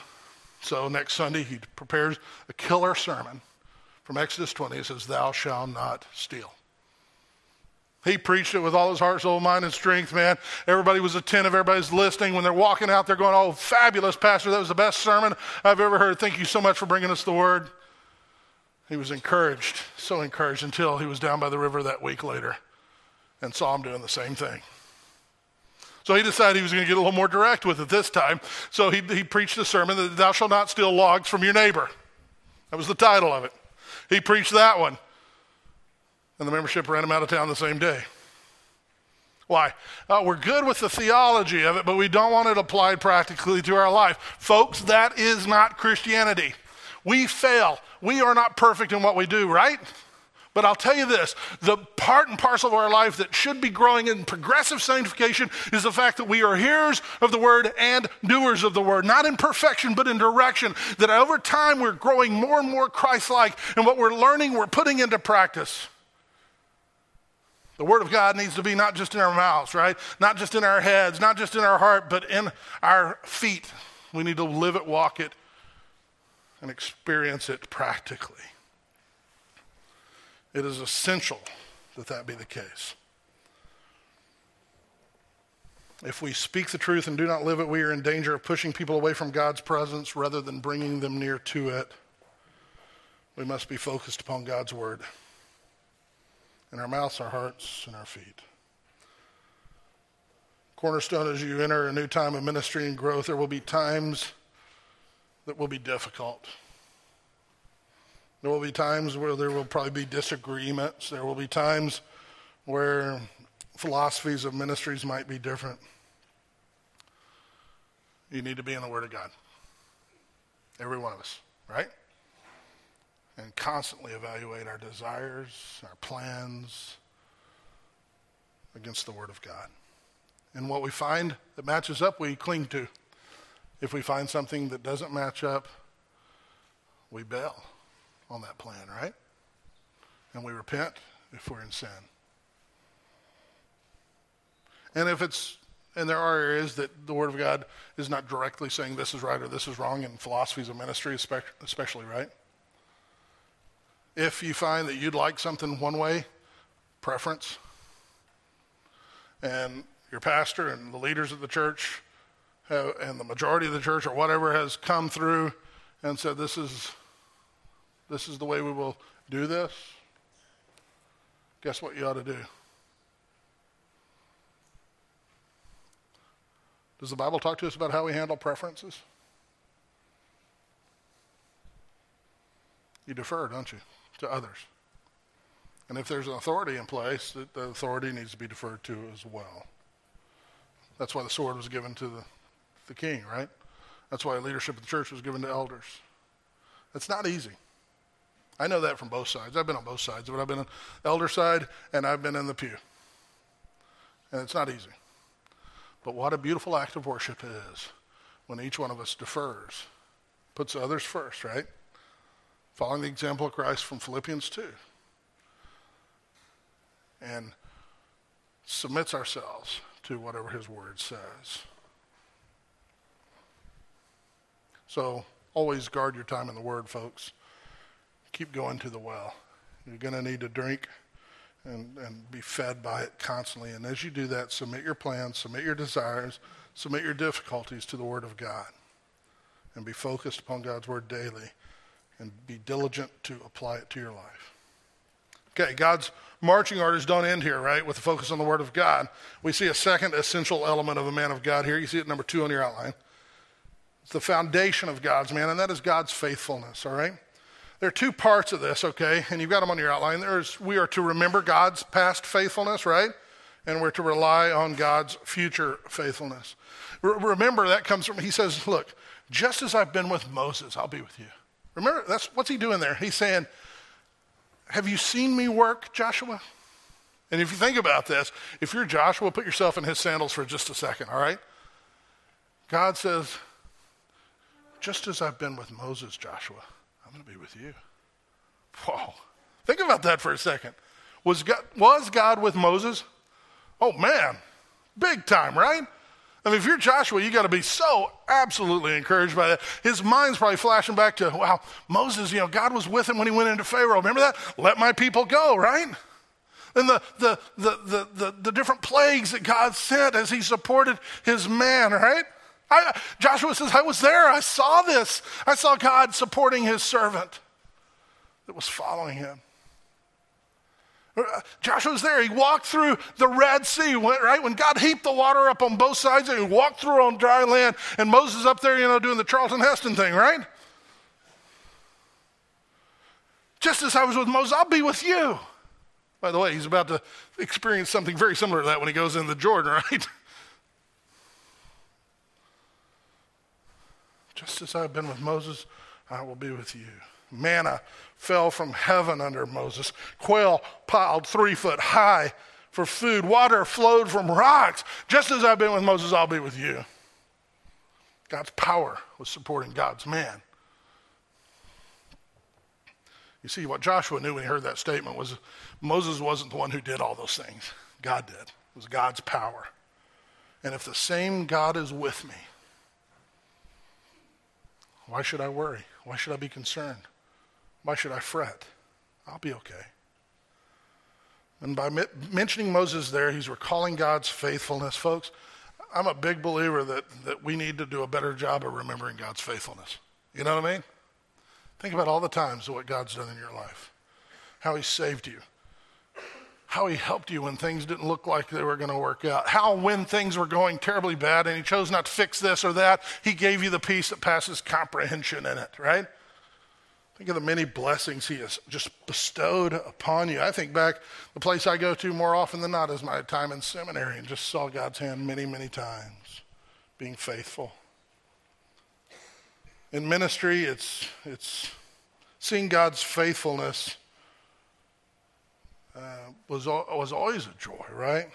So next Sunday, he prepares a killer sermon from Exodus 20. He says, Thou shalt not steal. He preached it with all his heart, soul, mind, and strength, man. Everybody was attentive. Everybody's listening. When they're walking out, they're going, Oh, fabulous, Pastor. That was the best sermon I've ever heard. Thank you so much for bringing us the word. He was encouraged, so encouraged, until he was down by the river that week later and saw him doing the same thing. So he decided he was going to get a little more direct with it this time. So he, he preached a sermon that thou shalt not steal logs from your neighbor. That was the title of it. He preached that one. And the membership ran him out of town the same day. Why? Uh, we're good with the theology of it, but we don't want it applied practically to our life. Folks, that is not Christianity. We fail. We are not perfect in what we do, right? But I'll tell you this the part and parcel of our life that should be growing in progressive sanctification is the fact that we are hearers of the word and doers of the word, not in perfection, but in direction. That over time we're growing more and more Christ like, and what we're learning, we're putting into practice. The Word of God needs to be not just in our mouths, right? Not just in our heads, not just in our heart, but in our feet. We need to live it, walk it, and experience it practically. It is essential that that be the case. If we speak the truth and do not live it, we are in danger of pushing people away from God's presence rather than bringing them near to it. We must be focused upon God's word in our mouths, our hearts, and our feet. Cornerstone, as you enter a new time of ministry and growth, there will be times that will be difficult. There will be times where there will probably be disagreements. There will be times where philosophies of ministries might be different. You need to be in the Word of God. Every one of us, right? And constantly evaluate our desires, our plans against the Word of God. And what we find that matches up, we cling to. If we find something that doesn't match up, we bail on that plan, right? And we repent if we're in sin. And if it's, and there are areas that the Word of God is not directly saying this is right or this is wrong in philosophies of ministry, especially, right? If you find that you'd like something one way, preference, and your pastor and the leaders of the church have, and the majority of the church or whatever has come through and said this is this is the way we will do this guess what you ought to do does the bible talk to us about how we handle preferences you defer don't you to others and if there's an authority in place the authority needs to be deferred to as well that's why the sword was given to the, the king, right? That's why leadership of the church was given to elders. It's not easy. I know that from both sides. I've been on both sides, but I've been on elder side and I've been in the pew. And it's not easy. But what a beautiful act of worship it is when each one of us defers, puts others first, right? Following the example of Christ from Philippians 2. And submits ourselves to whatever his word says. So always guard your time in the word, folks. Keep going to the well. You're going to need to drink and, and be fed by it constantly. And as you do that, submit your plans, submit your desires, submit your difficulties to the Word of God. And be focused upon God's Word daily and be diligent to apply it to your life. Okay, God's marching orders don't end here, right, with the focus on the Word of God. We see a second essential element of a man of God here. You see it number two on your outline. It's the foundation of God's man, and that is God's faithfulness, all right? There are two parts of this, okay, and you've got them on your outline. There's we are to remember God's past faithfulness, right? And we're to rely on God's future faithfulness. remember, that comes from, he says, look, just as I've been with Moses, I'll be with you. Remember, that's what's he doing there? He's saying, have you seen me work, Joshua? And if you think about this, if you're Joshua, put yourself in his sandals for just a second, all right? God says, just as I've been with Moses, Joshua, I'm going to be with you. Whoa. Think about that for a second. Was God, was God with Moses? Oh, man. Big time, right? I mean, if you're Joshua, you got to be so absolutely encouraged by that. His mind's probably flashing back to, wow, Moses, you know, God was with him when he went into Pharaoh. Remember that? Let my people go, right? And the, the, the, the, the, the different plagues that God sent as he supported his man, right? I, Joshua says, I was there. I saw this. I saw God supporting his servant that was following him. Uh, Joshua's there. He walked through the Red Sea, right? When God heaped the water up on both sides and he walked through on dry land, and Moses up there, you know, doing the Charlton Heston thing, right? Just as I was with Moses, I'll be with you. By the way, he's about to experience something very similar to that when he goes into the Jordan, right? Just as I've been with Moses, I will be with you. Manna fell from heaven under Moses. Quail piled three foot high for food. Water flowed from rocks. Just as I've been with Moses, I'll be with you. God's power was supporting God's man. You see, what Joshua knew when he heard that statement was Moses wasn't the one who did all those things. God did. It was God's power. And if the same God is with me, why should I worry? Why should I be concerned? Why should I fret? I'll be okay. And by mentioning Moses there, he's recalling God's faithfulness. Folks, I'm a big believer that, that we need to do a better job of remembering God's faithfulness. You know what I mean? Think about all the times of what God's done in your life, how he saved you, how he helped you when things didn't look like they were going to work out, how when things were going terribly bad and he chose not to fix this or that, he gave you the peace that passes comprehension in it, right? Think of the many blessings he has just bestowed upon you. I think back, the place I go to more often than not is my time in seminary and just saw God's hand many, many times being faithful. In ministry, it's, it's seeing God's faithfulness was, was always a joy, right?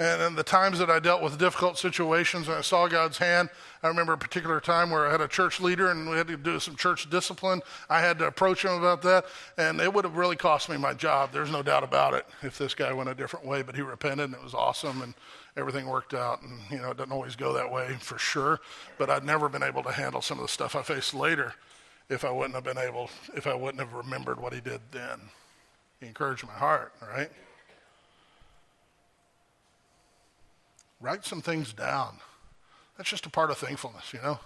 And in the times that I dealt with difficult situations and I saw God's hand, I remember a particular time where I had a church leader and we had to do some church discipline. I had to approach him about that, and it would have really cost me my job. There's no doubt about it if this guy went a different way, but he repented and it was awesome and everything worked out. And, you know, it doesn't always go that way for sure, but I'd never been able to handle some of the stuff I faced later if I wouldn't have been able, if I wouldn't have remembered what he did then. He encouraged my heart, right? Write some things down. That's just a part of thankfulness, you know?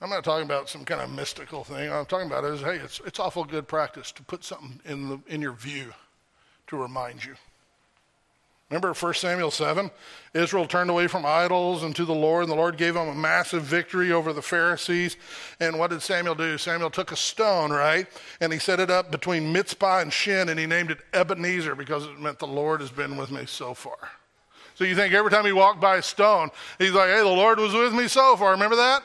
I'm not talking about some kind of mystical thing. I'm talking about is, hey, it's, it's awful good practice to put something in, the, in your view to remind you. Remember 1 Samuel 7? Israel turned away from idols and to the Lord, and the Lord gave them a massive victory over the Pharisees. And what did Samuel do? Samuel took a stone, right? And he set it up between Mizpah and Shen, and he named it Ebenezer because it meant the Lord has been with me so far. So you think every time he walked by a stone, he's like, hey, the Lord was with me so far. Remember that?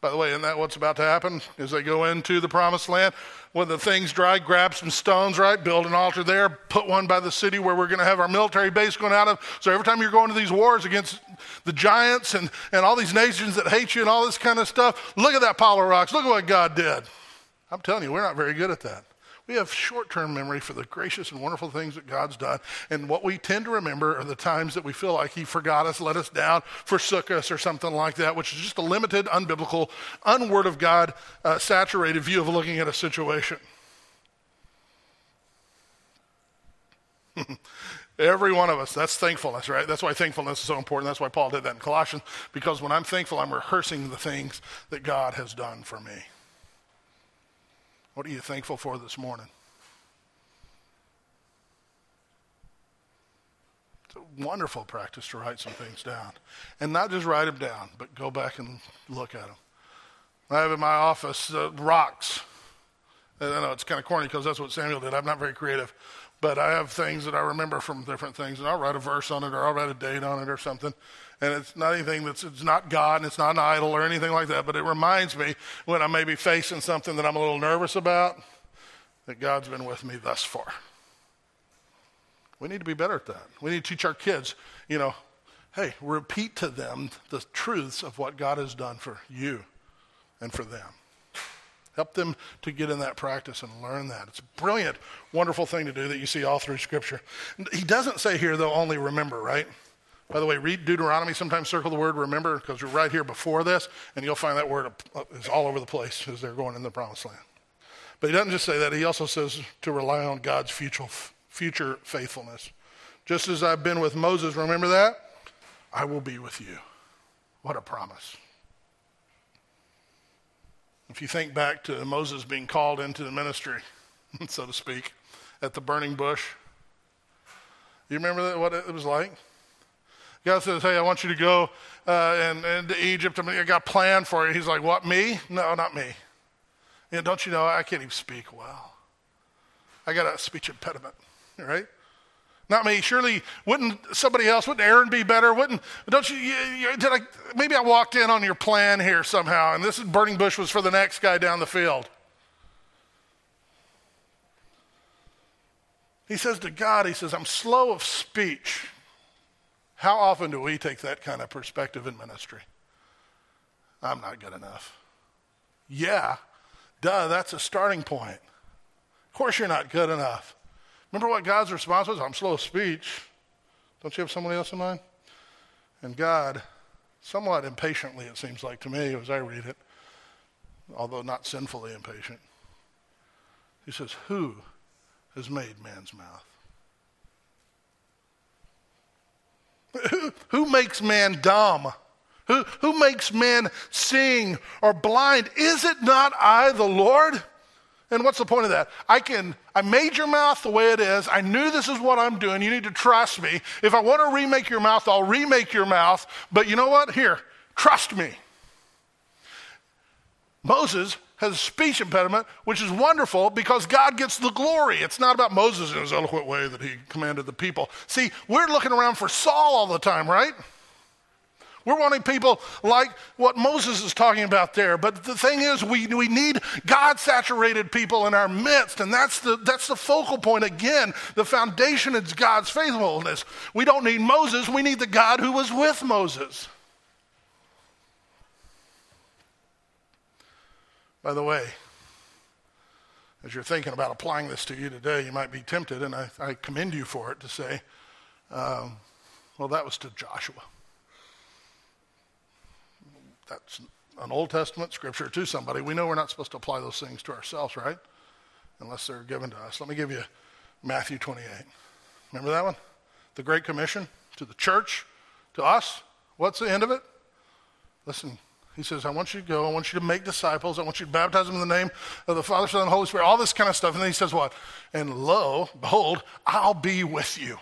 By the way, isn't that what's about to happen as they go into the promised land? When the things dry, grab some stones, right? Build an altar there, put one by the city where we're going to have our military base going out of. So every time you're going to these wars against the giants and, and all these nations that hate you and all this kind of stuff, look at that pile of rocks. Look at what God did. I'm telling you, we're not very good at that. We have short term memory for the gracious and wonderful things that God's done. And what we tend to remember are the times that we feel like He forgot us, let us down, forsook us, or something like that, which is just a limited, unbiblical, unword of God uh, saturated view of looking at a situation. Every one of us, that's thankfulness, right? That's why thankfulness is so important. That's why Paul did that in Colossians, because when I'm thankful, I'm rehearsing the things that God has done for me. What are you thankful for this morning? It's a wonderful practice to write some things down. And not just write them down, but go back and look at them. I have in my office uh, rocks. And I know it's kind of corny because that's what Samuel did. I'm not very creative. But I have things that I remember from different things, and I'll write a verse on it or I'll write a date on it or something and it's not anything that's it's not God and it's not an idol or anything like that, but it reminds me when I may be facing something that I'm a little nervous about that God's been with me thus far. We need to be better at that. We need to teach our kids, you know, hey, repeat to them the truths of what God has done for you and for them. Help them to get in that practice and learn that. It's a brilliant, wonderful thing to do that you see all through Scripture. He doesn't say here, though, only remember, right? By the way, read Deuteronomy. Sometimes circle the word remember because we're right here before this, and you'll find that word is all over the place as they're going in the promised land. But he doesn't just say that, he also says to rely on God's future, future faithfulness. Just as I've been with Moses, remember that? I will be with you. What a promise. If you think back to Moses being called into the ministry, so to speak, at the burning bush, you remember that, what it was like? God says, Hey, I want you to go uh, and, and to Egypt. I, mean, I got a plan for you. He's like, What, me? No, not me. You know, don't you know I can't even speak well? I got a speech impediment, right? Not me. Surely, wouldn't somebody else? Wouldn't Aaron be better? Wouldn't? Don't you? you, you did I? Maybe I walked in on your plan here somehow, and this burning bush was for the next guy down the field. He says to God, he says, "I'm slow of speech." How often do we take that kind of perspective in ministry? I'm not good enough. Yeah, duh, that's a starting point. Of course, you're not good enough. Remember what God's response was? I'm slow of speech. Don't you have somebody else in mind? And God, somewhat impatiently, it seems like to me as I read it, although not sinfully impatient, he says, Who has made man's mouth? Who, makes man dumb? Who, who makes man seeing or blind? Is it not I, the Lord? And what's the point of that? I can, I made your mouth the way it is. I knew this is what I'm doing. You need to trust me. If I want to remake your mouth, I'll remake your mouth. But you know what? Here, trust me. Moses has a speech impediment, which is wonderful because God gets the glory. It's not about Moses in his eloquent way that he commanded the people. See, we're looking around for Saul all the time, right? We're wanting people like what Moses is talking about there. But the thing is, we, we need God saturated people in our midst. And that's the, that's the focal point. Again, the foundation is God's faithfulness. We don't need Moses, we need the God who was with Moses. By the way, as you're thinking about applying this to you today, you might be tempted, and I, I commend you for it, to say, um, well, that was to Joshua. That's an Old Testament scripture to somebody. We know we're not supposed to apply those things to ourselves, right? Unless they're given to us. Let me give you Matthew 28. Remember that one? The Great Commission to the church, to us. What's the end of it? Listen, he says, I want you to go. I want you to make disciples. I want you to baptize them in the name of the Father, Son, and Holy Spirit, all this kind of stuff. And then he says, What? And lo, behold, I'll be with you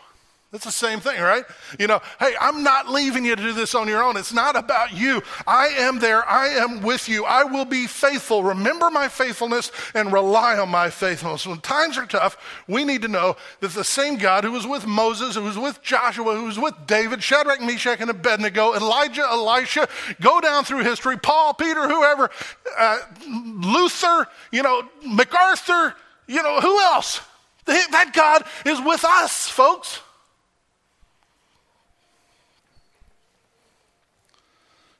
it's the same thing, right? You know, hey, I'm not leaving you to do this on your own. It's not about you. I am there. I am with you. I will be faithful. Remember my faithfulness and rely on my faithfulness. When times are tough, we need to know that the same God who was with Moses, who was with Joshua, who was with David, Shadrach, Meshach, and Abednego, Elijah, Elisha, go down through history, Paul, Peter, whoever, uh, Luther, you know, MacArthur, you know, who else? That God is with us, folks.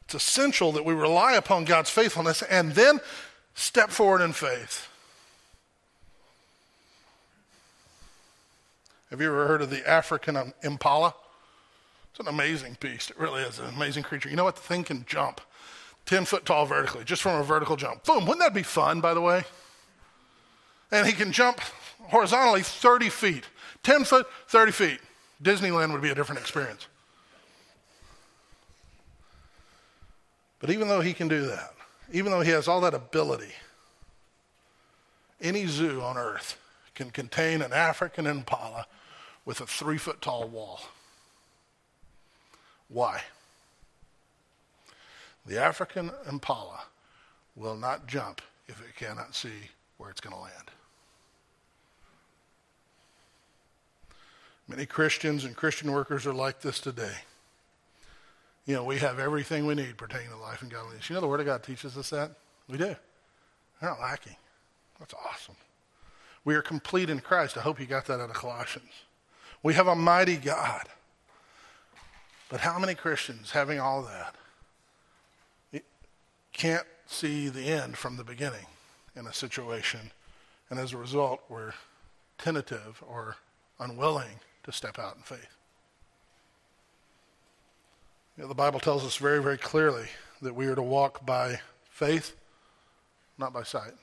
It's essential that we rely upon God's faithfulness and then step forward in faith. Have you ever heard of the African um, impala? It's an amazing beast. It really is an amazing creature. You know what? The thing can jump 10 foot tall vertically, just from a vertical jump. Boom. Wouldn't that be fun, by the way? And he can jump horizontally 30 feet. 10 foot, 30 feet. Disneyland would be a different experience. But even though he can do that, even though he has all that ability, any zoo on earth can contain an African impala with a three foot tall wall. Why? The African impala will not jump if it cannot see where it's going to land. Many Christians and Christian workers are like this today you know, we have everything we need pertaining to life and godliness. You know, the Word of God teaches us that? We do. We're not lacking. That's awesome. We are complete in Christ. I hope you got that out of Colossians. We have a mighty God. But how many Christians, having all that, can't see the end from the beginning in a situation, and as a result, we're tentative or unwilling to step out in faith? You know, the Bible tells us very, very clearly that we are to walk by faith, not by sight.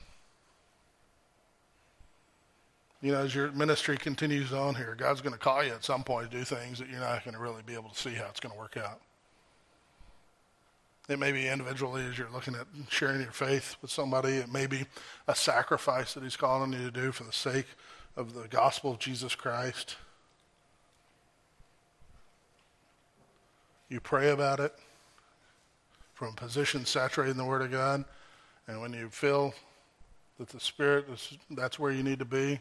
You know, as your ministry continues on here, God's going to call you at some point to do things that you're not going to really be able to see how it's going to work out. It may be individually as you're looking at sharing your faith with somebody. It may be a sacrifice that He's calling you to do for the sake of the gospel of Jesus Christ. You pray about it from position saturated in the Word of God. And when you feel that the Spirit is, that's where you need to be,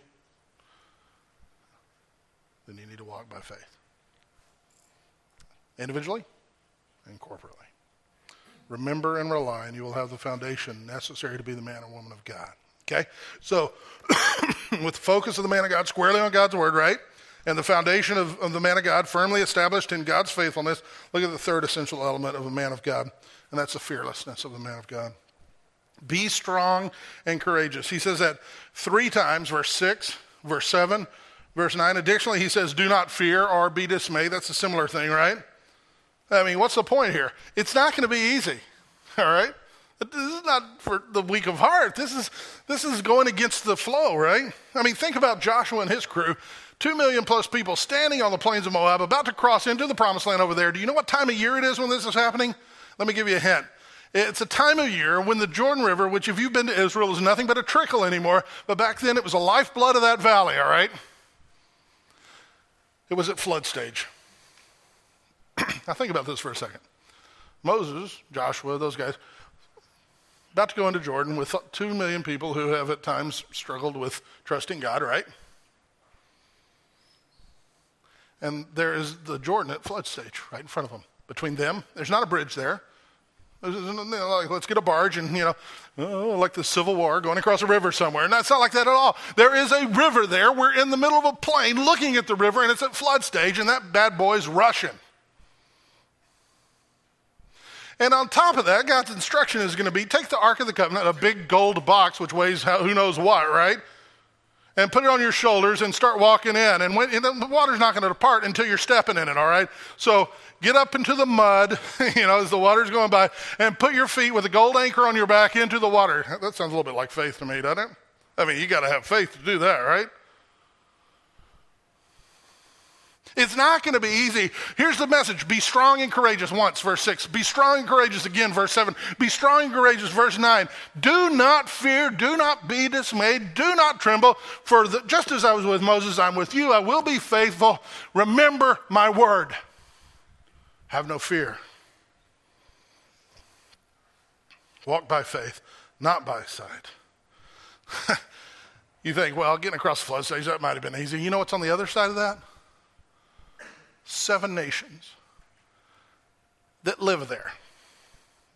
then you need to walk by faith. Individually and corporately. Remember and rely, and you will have the foundation necessary to be the man or woman of God. Okay? So, with the focus of the man of God squarely on God's Word, right? And the foundation of, of, the man of God firmly established in God's faithfulness. Look at the third essential element of a man of God, and that's the fearlessness of the man of God. Be strong and courageous. He says that three times, verse 6, verse 7, verse 9. Additionally, he says, Do not fear or be dismayed. That's a similar thing, right? I mean, what's the point here? It's not going to be easy, all right? This is not for the weak of heart. This is, this is going against the flow, right? I mean, think about Joshua and his crew. Two million plus people standing on the plains of Moab, about to cross into the promised land over there. Do you know what time of year it is when this is happening? Let me give you a hint. It's a time of year when the Jordan River, which if you've been to Israel is nothing but a trickle anymore, but back then it was the lifeblood of that valley, all right? It was at flood stage. now think about this for a second. Moses, Joshua, those guys, about to go into Jordan with two million people who have at times struggled with trusting God, right? And there is the Jordan at flood stage right in front of them. between them. There's not a bridge there. Like, let's get a barge and, you know, oh, like the Civil War going across a river somewhere. And that's not like that at all. There is a river there. We're in the middle of a plain looking at the river, and it's at flood stage, and that bad boy's rushing. And on top of that, God's instruction is going to be take the Ark of the Covenant, a big gold box which weighs who knows what, right? And put it on your shoulders and start walking in. And, when, and the water's not going to depart until you're stepping in it, all right? So get up into the mud, you know, as the water's going by, and put your feet with a gold anchor on your back into the water. That sounds a little bit like faith to me, doesn't it? I mean, you got to have faith to do that, right? It's not going to be easy. Here's the message be strong and courageous once, verse 6. Be strong and courageous again, verse 7. Be strong and courageous, verse 9. Do not fear, do not be dismayed, do not tremble, for the, just as I was with Moses, I'm with you. I will be faithful. Remember my word. Have no fear. Walk by faith, not by sight. you think, well, getting across the flood stage, that might have been easy. You know what's on the other side of that? Seven nations that live there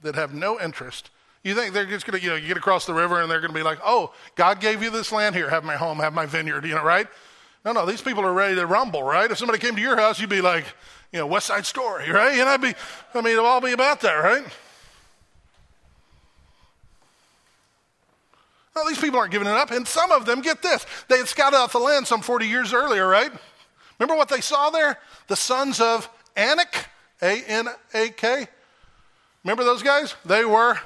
that have no interest. You think they're just going to, you know, you get across the river and they're going to be like, oh, God gave you this land here, have my home, have my vineyard, you know, right? No, no, these people are ready to rumble, right? If somebody came to your house, you'd be like, you know, West Side Story, right? And I'd be, I mean, it'll all be about that, right? No, these people aren't giving it up. And some of them, get this, they had scouted out the land some 40 years earlier, right? Remember what they saw there? The sons of Anak, A N A K. Remember those guys? They were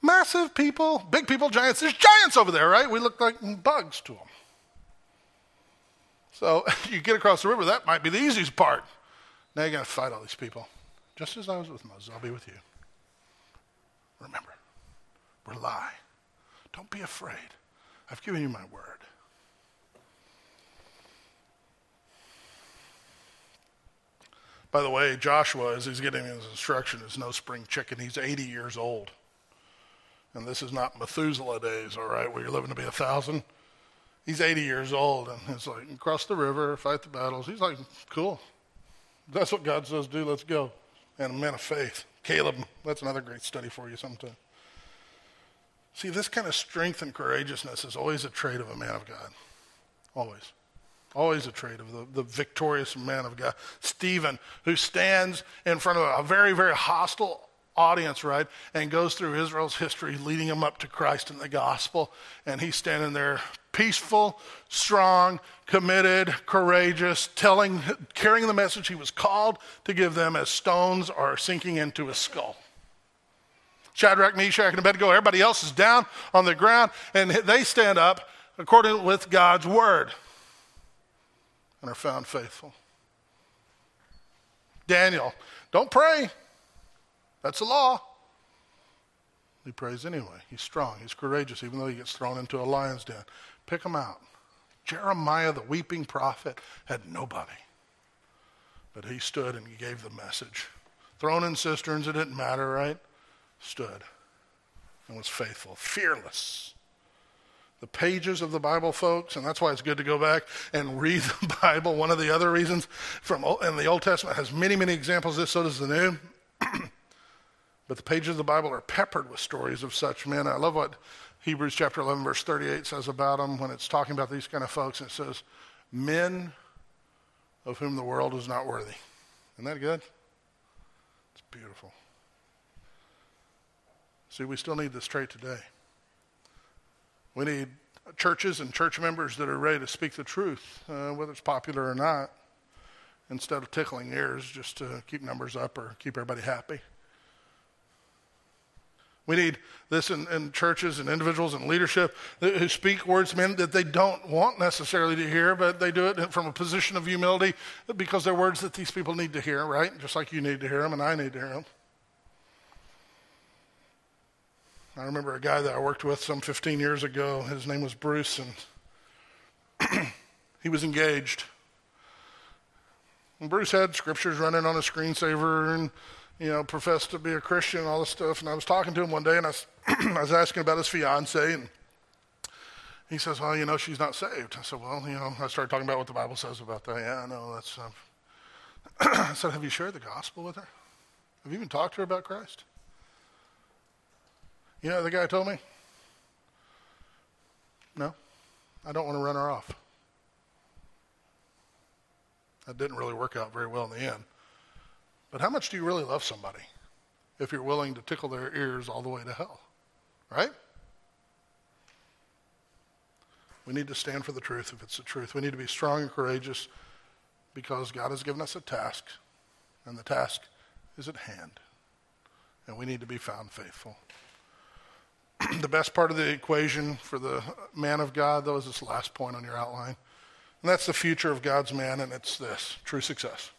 massive people, big people, giants. There's giants over there, right? We look like bugs to them. So you get across the river, that might be the easiest part. Now you got to fight all these people. Just as I was with Moses, I'll be with you. Remember, rely. Don't be afraid. I've given you my word. By the way, Joshua, as he's getting his instruction, is no spring chicken. He's 80 years old. And this is not Methuselah days, all right, where you're living to be a thousand. He's 80 years old, and it's like, cross the river, fight the battles. He's like, cool. That's what God says do, let's go. And a man of faith. Caleb, that's another great study for you sometime. See, this kind of strength and courageousness is always a trait of a man of God. Always. Always a trait of the, the victorious man of God. Stephen, who stands in front of a very, very hostile audience, right, and goes through Israel's history, leading them up to Christ and the gospel. And he's standing there peaceful, strong, committed, courageous, telling, carrying the message he was called to give them as stones are sinking into his skull. Shadrach, Meshach, and Abednego, everybody else is down on the ground, and they stand up according with God's word and are found faithful. Daniel, don't pray. That's the law. He prays anyway. He's strong. He's courageous, even though he gets thrown into a lion's den. Pick him out. Jeremiah, the weeping prophet, had nobody. But he stood and he gave the message. Thrown in cisterns, it didn't matter, right? Stood and was faithful, fearless the pages of the Bible, folks, and that's why it's good to go back and read the Bible. One of the other reasons from in the Old Testament has many, many examples of this, so does the New. but the pages of the Bible are peppered with stories of such men. I love what Hebrews chapter 11, verse 38 says about them when it's talking about these kind of folks. And It says, Men of whom the world is not worthy. Isn't that good? It's beautiful. See, we still need this trait today. We need churches and church members that are ready to speak the truth, uh, whether it's popular or not, instead of tickling ears just to keep numbers up or keep everybody happy. We need this in, in, churches and individuals and leadership who speak words men that they don't want necessarily to hear, but they do it from a position of humility because they're words that these people need to hear, right? Just like you need to hear them and I need to hear them. I remember a guy that I worked with some 15 years ago. His name was Bruce, and he was engaged. And Bruce had scriptures running on a screensaver and, you know, professed to be a Christian and all this stuff. And I was talking to him one day, and I was, I was asking about his fiance, and he says, "Well, you know, she's not saved." I said, "Well, you know," I started talking about what the Bible says about that. Yeah, I know that's uh, I said, Have you shared the gospel with her? Have you even talked to her about Christ? You know, the guy told me, No, I don't want to run her off. That didn't really work out very well in the end. But how much do you really love somebody if you're willing to tickle their ears all the way to hell? Right? We need to stand for the truth if it's the truth. We need to be strong and courageous because God has given us a task, and the task is at hand. And we need to be found faithful. The best part of the equation for the man of God, though, is this last point on your outline. And that's the future of God's man, and it's this true success.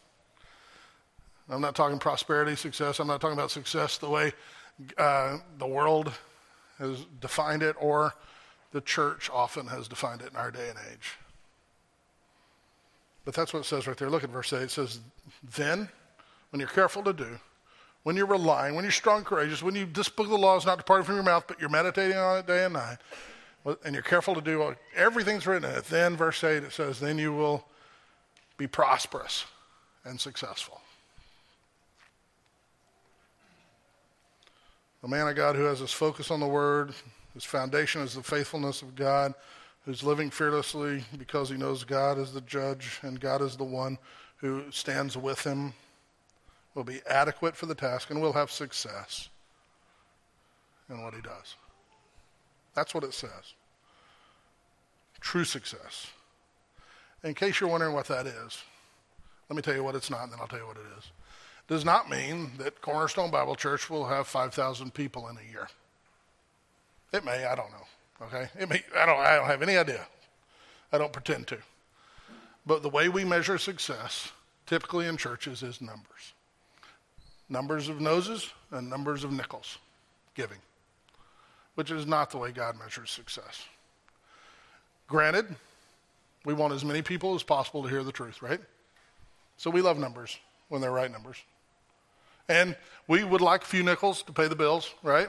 I'm not talking prosperity success. I'm not talking about success the way uh, the world has defined it or the church often has defined it in our day and age. But that's what it says right there. Look at verse 8. It says, Then, when you're careful to do, when you're relying, when you're strong and courageous, when you, this book of the law is not departing from your mouth, but you're meditating on it day and night, and you're careful to do everything's written in it, then, verse 8, it says, Then you will be prosperous and successful. The man of God who has his focus on the word, his foundation is the faithfulness of God, who's living fearlessly because he knows God is the judge and God is the one who stands with him, will be adequate for the task and will have success in what he does. That's what it says. True success. In case you're wondering what that is, let me tell you what it's not, and then I'll tell you what it is. It does not mean that Cornerstone Bible Church will have 5,000 people in a year. It may, I don't know. Okay? It may, I don't, I don't have any idea. I don't pretend to. But the way we measure success, typically in churches, is numbers numbers of noses and numbers of nickels giving, which is not the way God measures success. Granted, we want as many people as possible to hear the truth, right? So we love numbers when they're right numbers. And we would like a few nickels to pay the bills, right?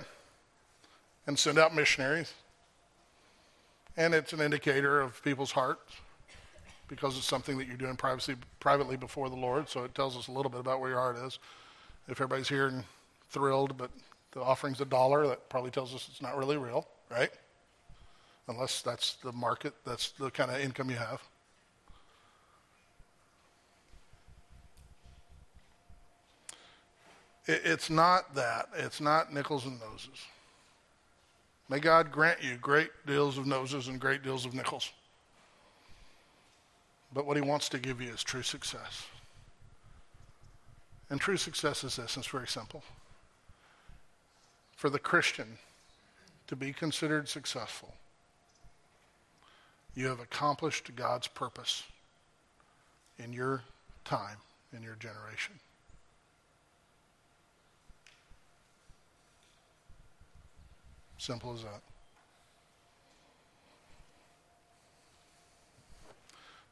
and send out missionaries. And it's an indicator of people's hearts because it's something that you're doing privacy, privately before the Lord. So it tells us a little bit about where your heart is. If everybody's here and thrilled, but the offering's a dollar, that probably tells us it's not really real, right? Unless that's the market, that's the kind of income you have. it's not that. It's not nickels and noses. May God grant you great deals of noses and great deals of nickels. But what he wants to give you is true success. And true success is this, it's very simple. For the Christian to be considered successful, you have accomplished God's purpose in your time, in your generation. Simple as that.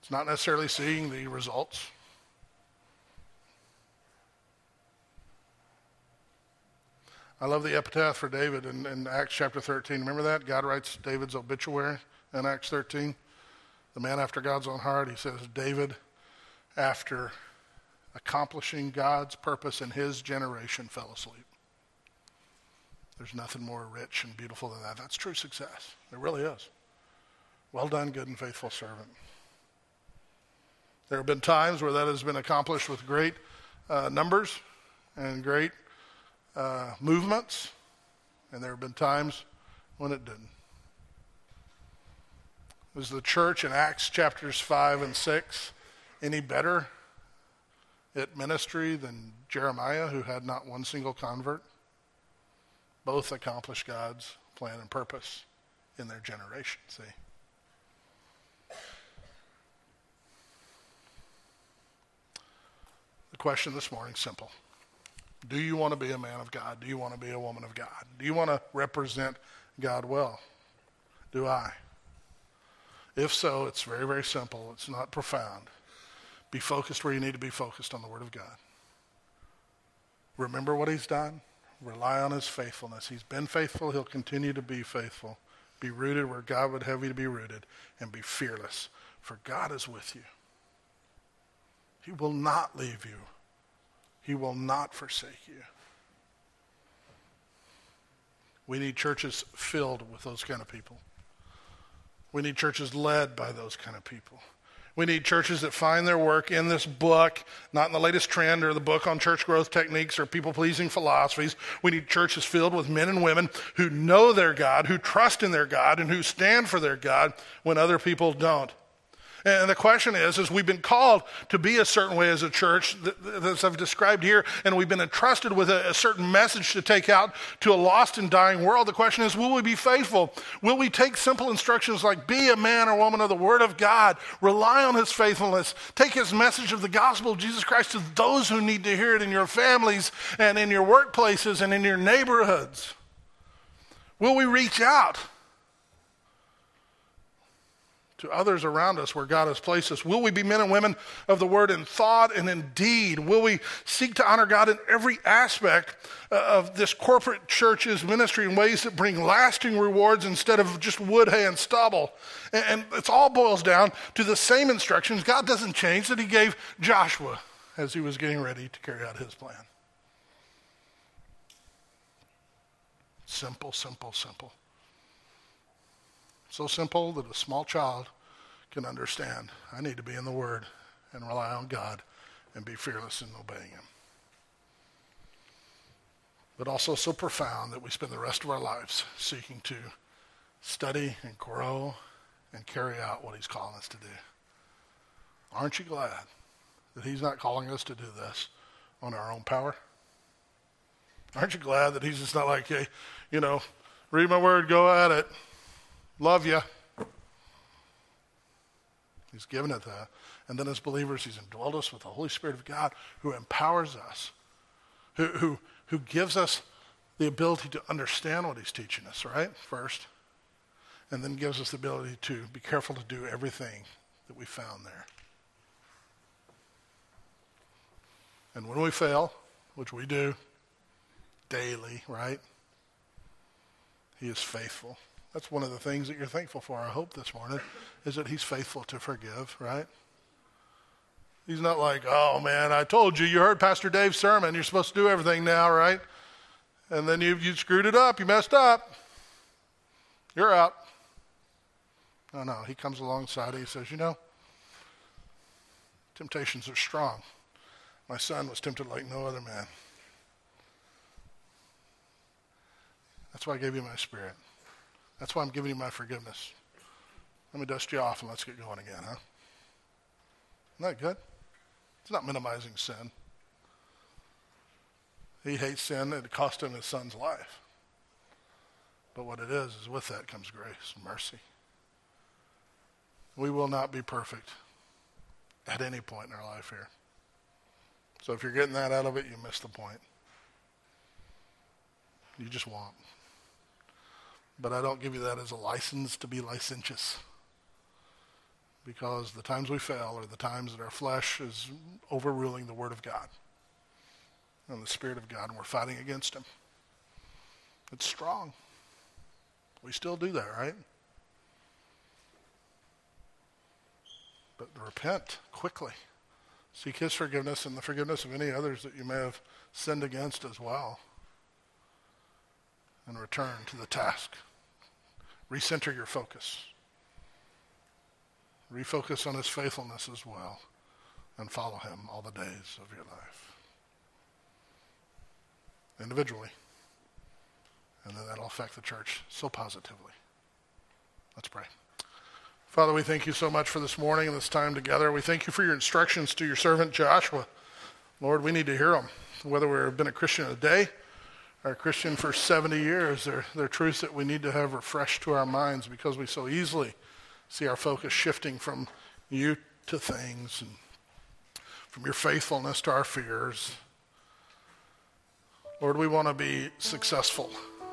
It's not necessarily seeing the results. I love the epitaph for David in, in, Acts chapter 13. Remember that? God writes David's obituary in Acts 13. The man after God's own heart. He says, David, after accomplishing God's purpose in his generation, fell asleep. There's nothing more rich and beautiful than that. That's true success. It really is. Well done, good and faithful servant. There have been times where that has been accomplished with great uh, numbers and great uh, movements, and there have been times when it didn't. Was the church in Acts chapters 5 and 6 any better at ministry than Jeremiah, who had not one single convert? both accomplished God's plan and purpose in their generation. See? The question this morning simple. Do you want to be a man of God? Do you want to be a woman of God? Do you want to represent God well? Do I? If so, it's very, very simple. It's not profound. Be focused where you need to be focused on the Word of God. Remember what He's done. Rely on his faithfulness. He's been faithful. He'll continue to be faithful. Be rooted where God would have you to be rooted and be fearless, for God is with you. He will not leave you. He will not forsake you. We need churches filled with those kind of people. We need churches led by those kind of people. We need churches that find their work in this book, not in the latest trend or the book on church growth techniques or people pleasing philosophies. We need churches filled with men and women who know their God, who trust in their God, and who stand for their God when other people don't. And the question is, is we've been called to be a certain way as a church, as I've described here, and we've been entrusted with a, a, certain message to take out to a lost and dying world. The question is, will we be faithful? Will we take simple instructions like be a man or woman of the Word of God, rely on His faithfulness, take His message of the gospel of Jesus Christ to those who need to hear it in your families and in your workplaces and in your neighborhoods? Will we reach out? To others around us where God has placed us? Will we be men and women of the word in thought and in deed? Will we seek to honor God in every aspect uh, of this corporate church's ministry in ways that bring lasting rewards instead of just wood, hay, and stubble? And it all boils down to the same instructions God doesn't change that He gave Joshua as he was getting ready to carry out his plan. Simple, simple, simple. So simple that a small child can understand. I need to be in the Word and rely on God and be fearless in obeying Him. But also so profound that we spend the rest of our lives seeking to study and grow and carry out what He's calling us to do. Aren't you glad that He's not calling us to do this on our own power? Aren't you glad that He's just not like, hey, you know, read my word, go at it. Love you. He's given it that. And then as believers, he's indwelled us with the Holy Spirit of God who empowers us, who, who, who gives us the ability to understand what he's teaching us, right? First. And then gives us the ability to be careful to do everything that we found there. And when we fail, which we do daily, right? He is faithful that's one of the things that you're thankful for, I hope, this morning, is that he's faithful to forgive, right? He's not like, oh man, I told you, you heard Pastor Dave's sermon, you're supposed to do everything now, right? And then you, you screwed it up, you messed up. You're out. No, no, he comes alongside, he says, you know, temptations are strong. My son was tempted like no other man. That's why I gave you my spirit. That's why I'm giving you my forgiveness. Let me dust you off and let's get going again, huh? Isn't that good? It's not minimizing sin. He hates sin. It cost him his son's life. But what it is, is with that comes grace mercy. We will not be perfect at any point in our life here. So if you're getting that out of it, you miss the point. You just won't. But I don't give you that as a license to be licentious. Because the times we fail are the times that our flesh is overruling the Word of God and the Spirit of God, and we're fighting against Him. It's strong. We still do that, right? But repent quickly. Seek His forgiveness and the forgiveness of any others that you may have sinned against as well and return to the task. Recenter your focus. Refocus on his faithfulness as well and follow him all the days of your life. Individually. And then that'll affect the church so positively. Let's pray. Father, we thank you so much for this morning and this time together. We thank you for your instructions to your servant Joshua. Lord, we need to hear them, whether we've been a Christian a day are Christian for 70 years. They're, they're truths that we need to have refreshed to our minds because we so easily see our focus shifting from you to things and from your faithfulness to our fears. Lord, we want to be successful.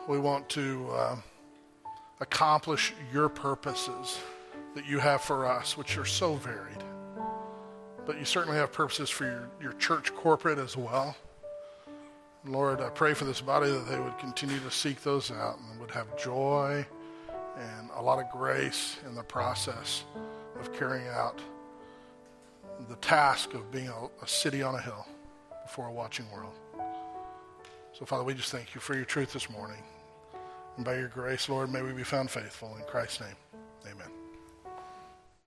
We want to uh, accomplish your purposes that you have for us, which are so varied. But you certainly have purposes for your, your church corporate as well. Lord, I pray for this body that they would continue to seek those out and would have joy and a lot of grace in the process of carrying out the task of being a, a city on a hill before a watching world. So, Father, we just thank you for your truth this morning. And by your grace, Lord, may we be found faithful. In Christ's name, amen.